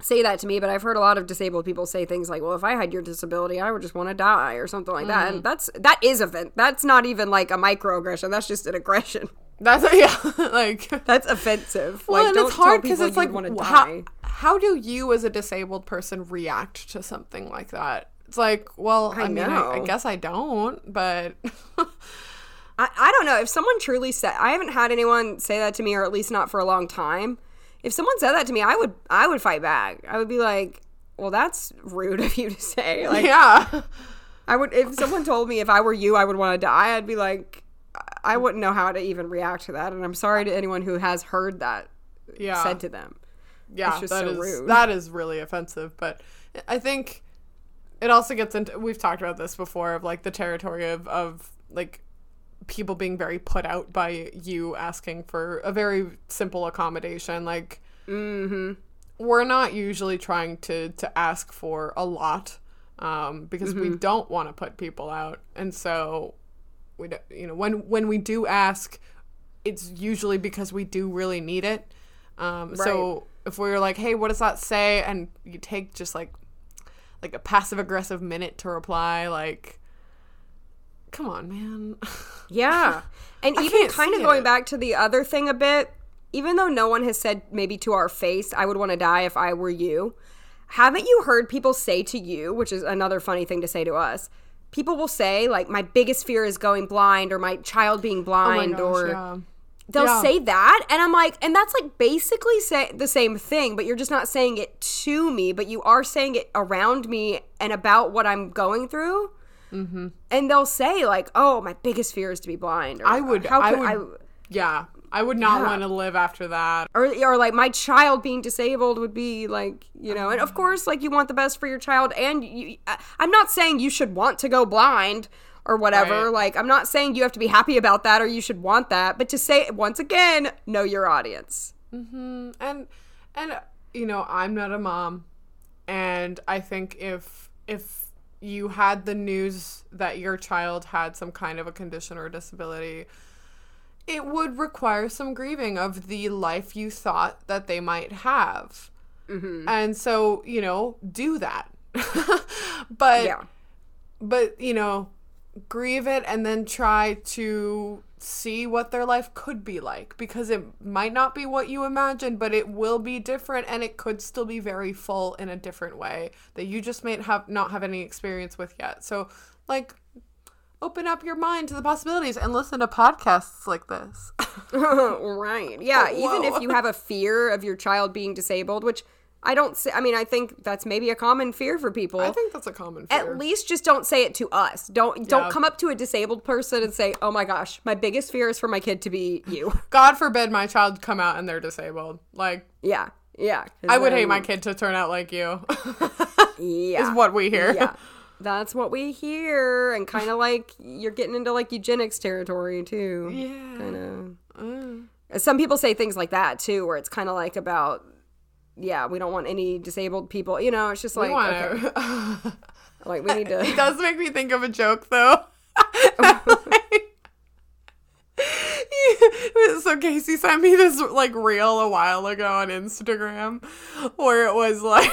say that to me. But I've heard a lot of disabled people say things like, "Well, if I had your disability, I would just want to die," or something like that. Mm-hmm. And that's that is offense. That's not even like a microaggression. That's just an aggression. (laughs) That's yeah, (laughs) like (laughs) That's offensive. well, like, and don't it's hard because it's like how, die. how do you as a disabled person react to something like that? It's like, well, I, I mean, I, I guess I don't, but I, I don't know if someone truly said I haven't had anyone say that to me or at least not for a long time. If someone said that to me, I would I would fight back. I would be like, "Well, that's rude of you to say." (laughs) Like yeah, I would if someone told me if I were you, I would want to die. I'd be like I wouldn't know how to even react to that, and I'm sorry to anyone who has heard that yeah. said to them. yeah, It's just that so is- rude. that is really offensive. But I think it also gets into we've talked about this before of like the territory of of like people being very put out by you asking for a very simple accommodation. Like, Mm-hmm. we're not usually trying to to ask for a lot um, because we don't want to put people out, and so we don't, you know when when we do ask, it's usually because we do really need it. Um, So if we were like, hey, what does that say, and you take just like like a passive aggressive minute to reply, like, come on, man. (laughs) Yeah. And I even kind of going it. back to the other thing a bit, even though no one has said maybe to our face, I would want to die if I were you. Haven't you heard people say to you, which is another funny thing to say to us? People will say like my biggest fear is going blind or my child being Oh blind gosh, or yeah. they'll Yeah. say that and i'm like and that's like basically say the same thing but you're just not saying it to me but you are saying it around me and about what i'm going through mm-hmm. and they'll say like oh my biggest fear is to be blind or, I would, how I would, I, yeah, I would not Yeah. want to live after that. or, or like my child being disabled would be like you know and of course like you want the best for your child and you i'm not saying you should want to go blind or whatever Right. like i'm not saying you have to be happy about that or you should want that but to say once again know your audience Mm-hmm. and and you know i'm not a mom and i think if if you had the news that your child had some kind of a condition or disability it would require some grieving of the life you thought that they might have. Mm-hmm. And so you know do that. (laughs) But yeah. but you know grieve it and then try to see what their life could be like because it might not be what you imagine, but it will be different and it could still be very full in a different way that you just may have not have any experience with yet so like open up your mind to the possibilities and listen to podcasts like this (laughs) right. Yeah. Even if you have a fear of your child being disabled, which I don't say, I mean, I think that's maybe a common fear for people. i think that's a common fear At least just don't say it to us. Don't don't come up to a disabled person and say, "Oh my gosh, my biggest fear is for my kid to be you." (laughs) god forbid my child come out and they're disabled like yeah. Yeah. i would hate my kid to turn out like you (laughs) Yeah. is what we hear yeah. (laughs) That's what we hear and kind of like you're getting into like eugenics territory too. yeah Kind Mm. of. Some people say things like that too where it's kind of like about yeah, we don't want any disabled people. You know, it's just like We okay, (laughs) like we need to (laughs) it does make me think of a joke though. (laughs) so Casey sent me this like reel a while ago on Instagram where it was like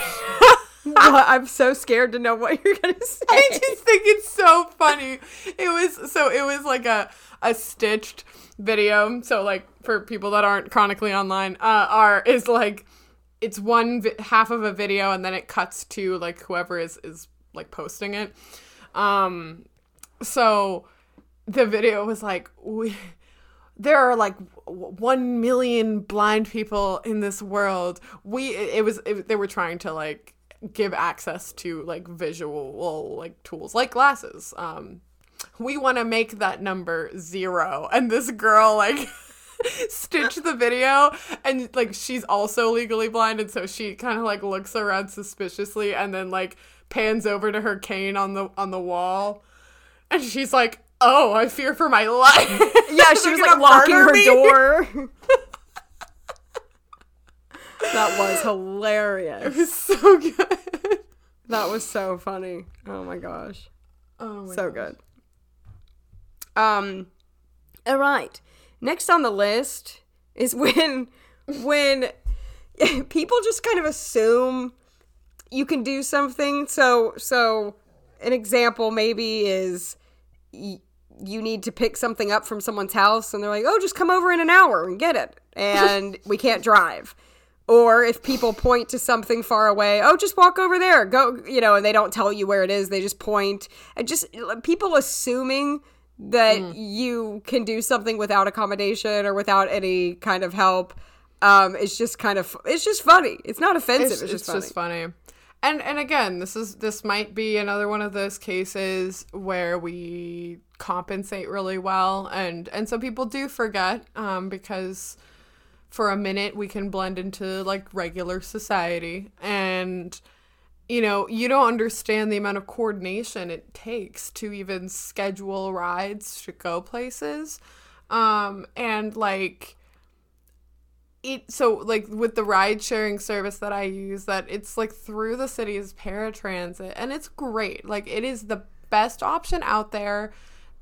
I'm so scared to know what you're gonna say. I just think it's so funny. It was so it was like a a stitched video. So like for people that aren't chronically online, uh, are is like it's one vi- half of a video and then it cuts to like whoever is is like posting it. Um, so the video was like we there are like w- 1 million blind people in this world. We it was it, they were trying to like give access to like visual like tools like glasses. Um we want to make that number zero. And this girl like (laughs) (laughs) stitched the video and like she's also legally blind and so she kind of like looks around suspiciously and then like pans over to her cane on the on the wall and she's like oh i fear for my life (laughs) Yeah, she was like locking her me. door. (laughs) that was hilarious. It's so good That was so funny. Oh my gosh. oh my So gosh. good. Um all right. Next on the list is when (laughs) when people just kind of assume you can do something. So so an example maybe is y- you need to pick something up from someone's house and they're like, "Oh, just come over in an hour and get it." (laughs) And we can't drive. Or if people point to something far away, "Oh, just walk over there." Go, you know, and they don't tell you where it is. They just point. And just people assuming that you can do something without accommodation or without any kind of help um it's just kind of it's just funny. It's not offensive. it's, It's, it's just funny. just funny and and again this is this might be another one of those cases where we compensate really well and and so people do forget um because for a minute we can blend into like regular society and you know, you don't understand the amount of coordination it takes to even schedule rides to go places. Um, and like, it so like with the ride sharing service that I use that it's like through the city's paratransit and it's great. Like it is the best option out there.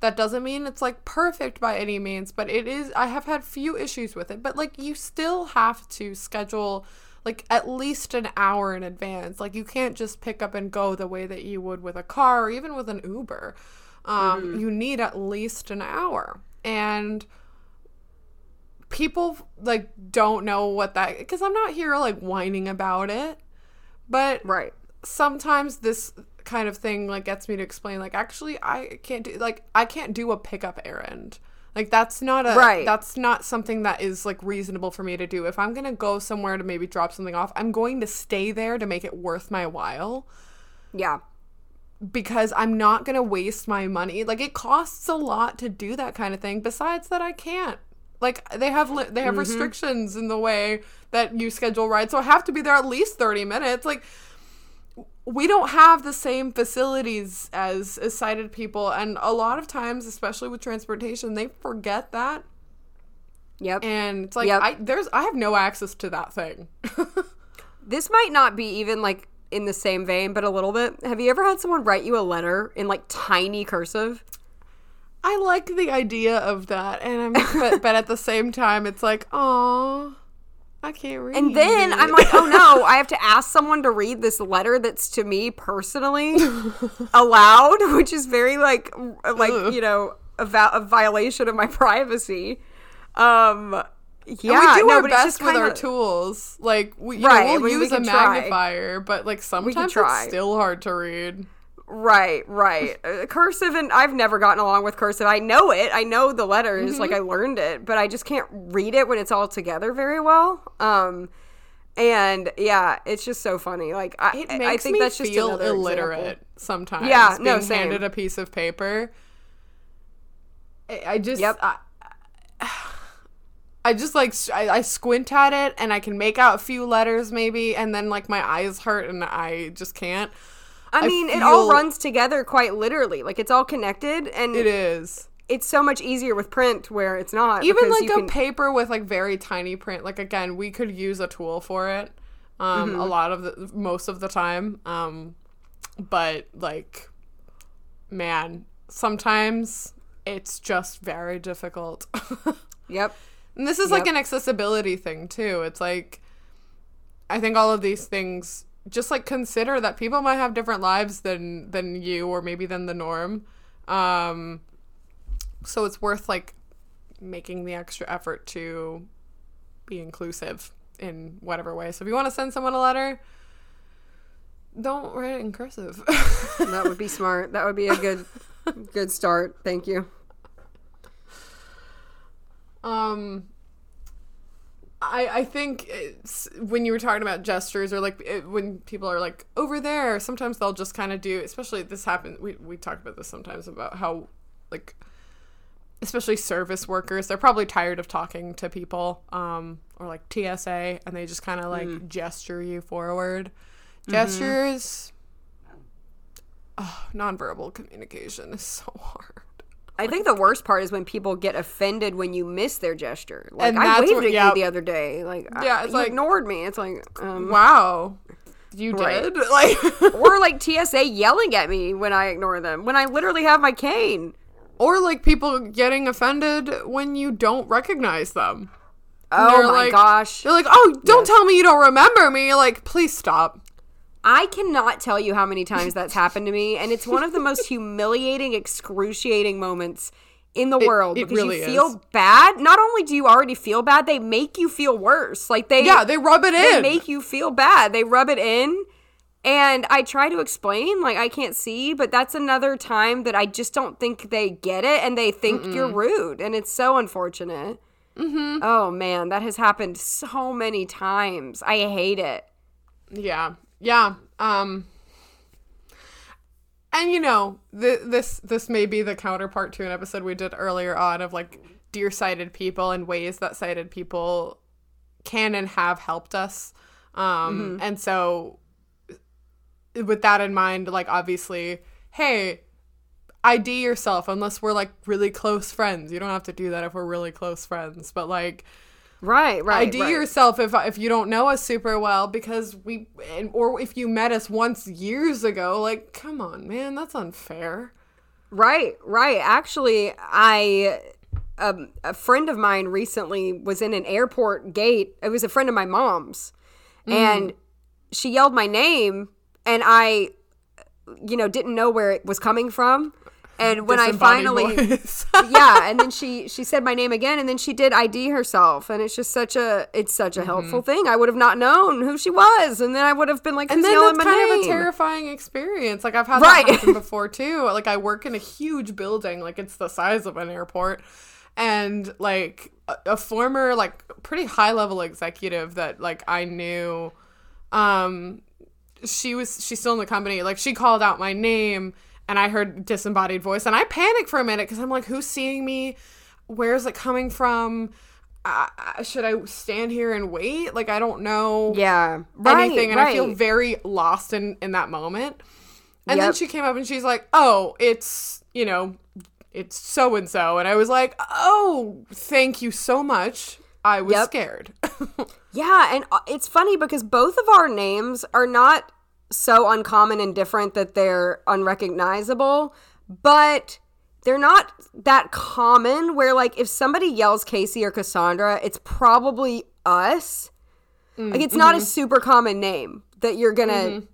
That doesn't mean it's like perfect by any means, but it is I have had few issues with it. But like you still have to schedule like at least an hour in advance. Like you can't just pick up and go the way that you would with a car or even with an Uber. Um, mm-hmm. you need at least an hour. And people like don't know what that because I'm not here like whining about it. But right. Sometimes this kind of thing like gets me to explain like actually I can't do like I can't do a pickup errand. Like that's not a right. that's not something that is like reasonable for me to do. If I'm going to go somewhere to maybe drop something off, I'm going to stay there to make it worth my while. Yeah. Because I'm not going to waste my money. Like it costs a lot to do that kind of thing. Besides that I can't like they have li- they have mm-hmm. restrictions in the way that you schedule rides, so I have to be there at least thirty minutes. Like we don't have the same facilities as, as sighted people, and a lot of times, especially with transportation, they forget that. Yep. And it's like yep. I there's I have no access to that thing. (laughs) this might not be even like in the same vein, but a little bit. Have you ever had someone write you a letter in like tiny cursive? I like the idea of that, and I'm but, (laughs) but at the same time, it's like, oh, I can't read. And then I'm like, oh no, (laughs) I have to ask someone to read this letter that's to me personally aloud, (laughs) which is very like like Ugh. you know a, va- a, violation of my (laughs) privacy. Um, yeah, and we do no, our best with kinda, our tools. Like we, right, know, we'll use we a magnifier, try. but like sometimes it's still hard to read. Right, right. (laughs) Uh, cursive, and I've never gotten along with cursive. I know it. I know the letters. Mm-hmm. Like I learned it, but I just can't read it when it's all together very well. Um, and yeah, it's just so funny. Like I, it makes I think me that's just feel illiterate example. sometimes. Yeah, being no, same. handed a piece of paper. I, I just, yep. I, I just like I, I, squint at it and I can make out a few letters maybe, and then like my eyes hurt and I just can't. I mean, I it all runs together quite literally. Like it's all connected, and it is. It's so much easier with print where it's not. Even like a can... paper with like very tiny print. Like again, we could use a tool for it. Um, mm-hmm. a lot of the most of the time. Um, but like, man, sometimes it's just very difficult. (laughs) yep. And this is yep. like an accessibility thing too. It's like I think all of these things just like consider that people might have different lives than than you or maybe than the norm. Um so it's worth like making the extra effort to be inclusive in whatever way. So if you want to send someone a letter don't write it in cursive. (laughs) That would be smart. That would be a good good start. Thank you. Um I, I think when you were talking about gestures or like it, when people are like over there, sometimes they'll just kind of do, especially this happened. We, we talked about this sometimes about how like, especially service workers, they're probably tired of talking to people um, or like TSA and they just kind of like mm. gesture you forward. Mm-hmm. Gestures, oh, nonverbal communication is so (laughs) hard. I think the worst part is when people get offended when you miss their gesture. Like and I waved what, at yeah. you the other day. Like yeah, it's you like, ignored me. It's like um, wow. You right. did (laughs) like, (laughs) or like TSA yelling at me when I ignore them when I literally have my cane, or like people getting offended when you don't recognize them. Oh my like, gosh! They're like, "Oh, don't yes. tell me you don't remember me." like, please stop. I cannot tell you how many times that's happened to me, and it's one of the most humiliating, excruciating moments in the it, world it because really you feel is. bad. Not only do you already feel bad, they make you feel worse. Like they Yeah, they rub it they in. They make you feel bad. They rub it in. And I try to explain, like I can't see, but that's another time that I just don't think they get it and they think Mm-mm. you're rude. And it's so unfortunate. Mm-hmm. Oh man, that has happened so many times. I hate it. Yeah yeah um and you know th- this this may be the counterpart to an episode we did earlier on of like dear sighted people and ways that sighted people can and have helped us um mm-hmm. and so with that in mind, like obviously, hey, ID yourself unless we're like really close friends. You don't have to do that if we're really close friends, but like Right, right. ID right. yourself if if you don't know us super well because we and, or if you met us once years ago. Like, come on, man, that's unfair. Right, right. Actually, I um, a friend of mine recently was in an airport gate. It was a friend of my mom's, and she yelled my name, and I, you know, didn't know where it was coming from. And when I finally, (laughs) (laughs) yeah, and then she she said my name again, and then she did ID herself, and it's just such a it's such a helpful thing. I would have not known who she was, and then I would have been like, and then that's kind name?" of a terrifying experience. Like I've had Right. that happen (laughs) before too. Like I work in a huge building, like it's the size of an airport, and like a, a former like pretty high level executive that like I knew, um, she was she's still in the company. Like she called out my name, and I heard disembodied voice, and I panicked for a minute because I'm like, who's seeing me? Where's it coming from? Uh, should I stand here and wait? Like I don't know yeah, right, anything and I feel very lost in in that moment. And then she came up and she's like, "Oh, it's, you know, it's so and so." And I was like, "Oh, thank you so much." I was Yep. scared. (laughs) Yeah, and uh, it's funny because both of our names are not so uncommon and different that they're unrecognizable, but they're not that common where like if somebody yells Casey or Cassandra, it's probably us. Mm, like it's not a mm-hmm. super common name that you're going to mm-hmm.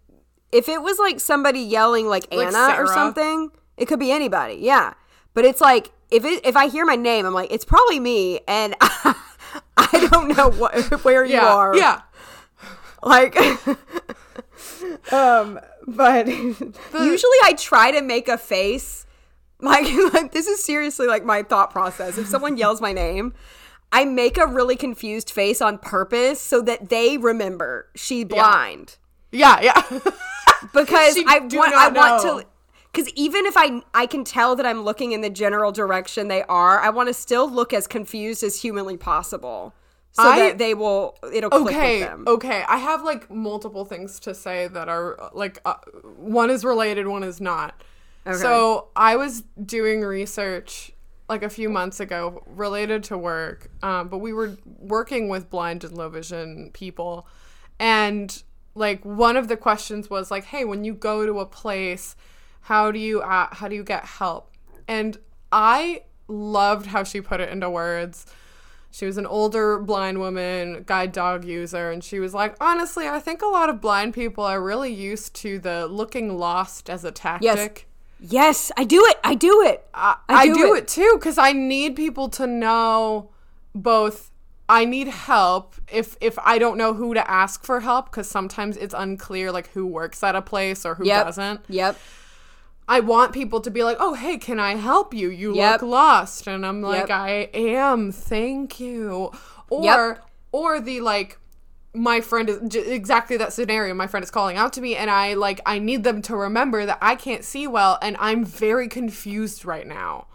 if it was like somebody yelling like, Like Anna or something, it could be anybody. Yeah. But it's like if it if I hear my name, I'm like it's probably me and (laughs) I don't know what where you are Yeah. like (laughs) um but (laughs) usually i try to make a face like, (laughs) like this is seriously like my thought process. If someone yells my name i make a really confused face on purpose so that they remember. She blind. Yeah, yeah. (laughs) because She i want i not want to because even if I I can tell that I'm looking in the general direction they are, I want to still look as confused as humanly possible, so I- that they will it'll click with okay. them. Okay. I have like multiple things to say that are like uh, one is related, one is not. So, I was doing research like a few months ago related to work, um, but we were working with blind and low vision people. And like one of the questions was like, "Hey, when you go to a place, how do you uh, how do you get help?" And I loved how she put it into words. She was an older blind woman, guide dog user, and she was like, "Honestly, I think a lot of blind people are really used to the looking lost as a tactic." Yes, yes I do it. I do it. I, I do, it. too because I need people to know both. I need help if if I don't know who to ask for help because sometimes it's unclear like who works at a place or who Yep. doesn't. Yep. I want people to be like, "Oh, hey, can I help you? You Yep. look lost." And I'm like, Yep. "I am. Thank you." Or Yep. or the like my friend is j- exactly that scenario. My friend is calling out to me and I like I need them to remember that I can't see well and I'm very confused right now.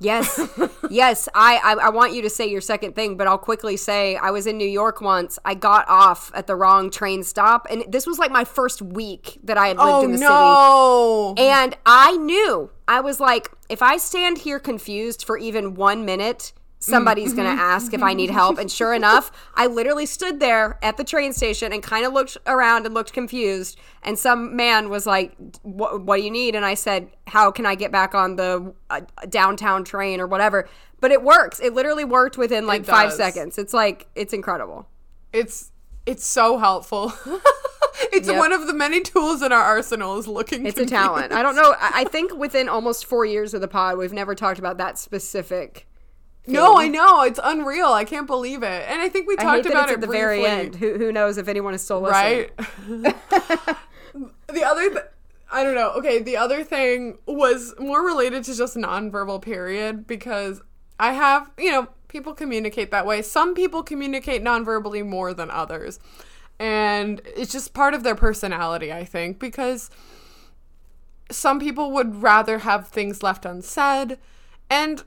Yes. (laughs) yes. I, I I want you to say your second thing, but I'll quickly say I was in New York once. I got off at the wrong train stop, and this was like my first week that I had lived Oh in the oh, city. no. And I knew I was like, if I stand here confused for even one minute, somebody's going to ask if I need help. And sure (laughs) enough, I literally stood there at the train station and kind of looked around and looked confused. And some man was like, what, what do you need? And I said, how can I get back on the uh, downtown train or whatever? But it works. It literally worked within like five seconds. It's like, it's incredible. It's it's so helpful. (laughs) it's Yep. one of the many tools in our arsenal is looking It's a talent. I don't know. I I think within almost four years of the pod, we've never talked about that specific. No, I know. It's unreal. I can't believe it. And I think we talked about it at the briefly. very end. Who, who knows if anyone is still listening? right? (laughs) the other, th- I don't know. Okay, the other thing was more related to just nonverbal period because I have, you know, people communicate that way. Some people communicate nonverbally more than others. And it's just part of their personality, I think, because some people would rather have things left unsaid. And,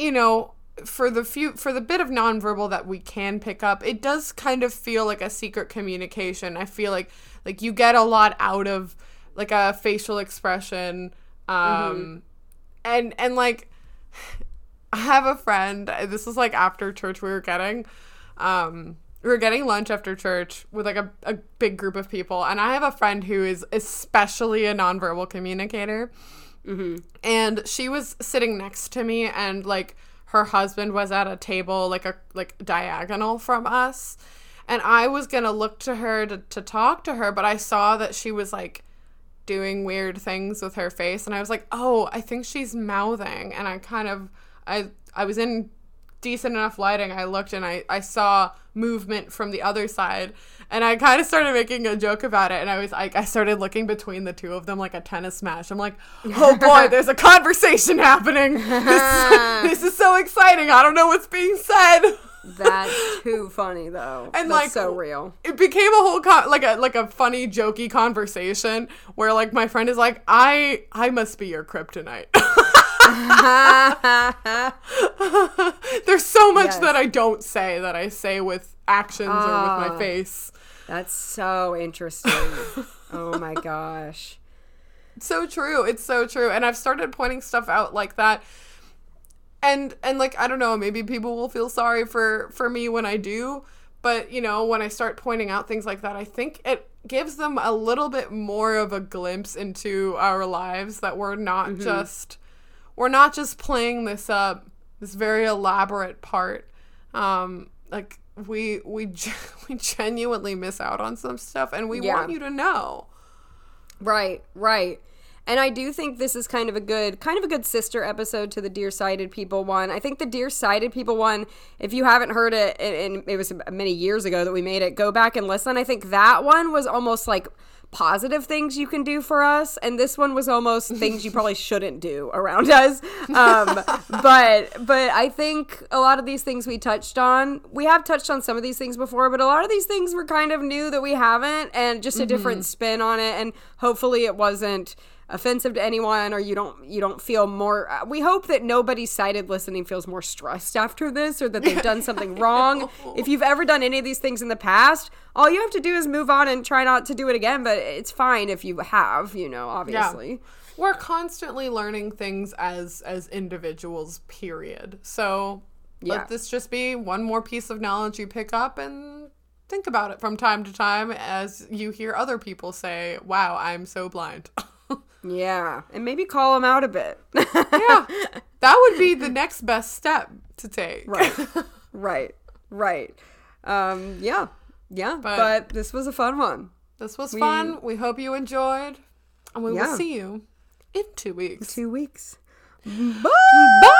you know, for the few for the bit of nonverbal that we can pick up, it does kind of feel like a secret communication. I feel like like you get a lot out of like a facial expression um Mm-hmm. and and like (sighs) I have a friend. This was like after church. We were getting, um, we were getting lunch after church with like a, a big group of people, and I have a friend who is especially a nonverbal communicator, Mm-hmm. and she was sitting next to me, and like her husband was at a table like a like diagonal from us, and I was gonna look to her to to talk to her, but I saw that she was like doing weird things with her face. And I was like, "Oh, I think she's mouthing." And I kind of I I was in decent enough lighting. I looked and I I saw movement from the other side and I kind of started making a joke about it and I was like I started looking between the two of them like a tennis match. I'm like, "Oh (laughs) boy, there's a conversation happening. (laughs) This, (laughs) this is so exciting. I don't know what's being said." That's too funny though. And, That's like, so real. it became a whole con- like a like a funny jokey conversation where like my friend is like i i must be your kryptonite (laughs) there's so much Yes. that i don't say that i say with actions or with Ah. my face That's so interesting. oh my gosh. (laughs) so true it's so true and i've started pointing stuff out like that and and like i don't know maybe people will feel sorry for for me when i do but you know when i start pointing out things like that i think it gives them a little bit more of a glimpse into our lives that we're not just we're not just playing this up this very elaborate part um like we we (laughs) we genuinely miss out on some stuff and we Yeah. want you to know Right, right. And I do think this is kind of a good kind of a good sister episode to the Dear Sighted People one. I think the Dear Sighted People one, if you haven't heard it and and it was many years ago that we made it, go back and listen. I think that one was almost like positive things you can do for us and this one was almost things you probably shouldn't do around us. Um, (laughs) but but i think a lot of these things we touched on we have touched on some of these things before but a lot of these things were kind of new that we haven't and just a different spin on it and hopefully it wasn't offensive to anyone or you don't you don't feel more uh, we hope that nobody sighted listening feels more stressed after this or that they've done something (laughs) wrong. If you've ever done any of these things in the past all you have to do is move on and try not to do it again but it's fine if you have you know obviously. We're constantly learning things as as individuals period. So Yeah. let this just be one more piece of knowledge you pick up and think about it from time to time as you hear other people say wow i'm so blind (laughs) yeah and maybe call them out a bit. Yeah. (laughs) That would be the next best step to take. Right. (laughs) Right. Right. Um yeah. Yeah but, But- this was a fun one. This was fun. We hope you enjoyed. And we Yeah. will see you in two weeks. Two weeks. Bye. bye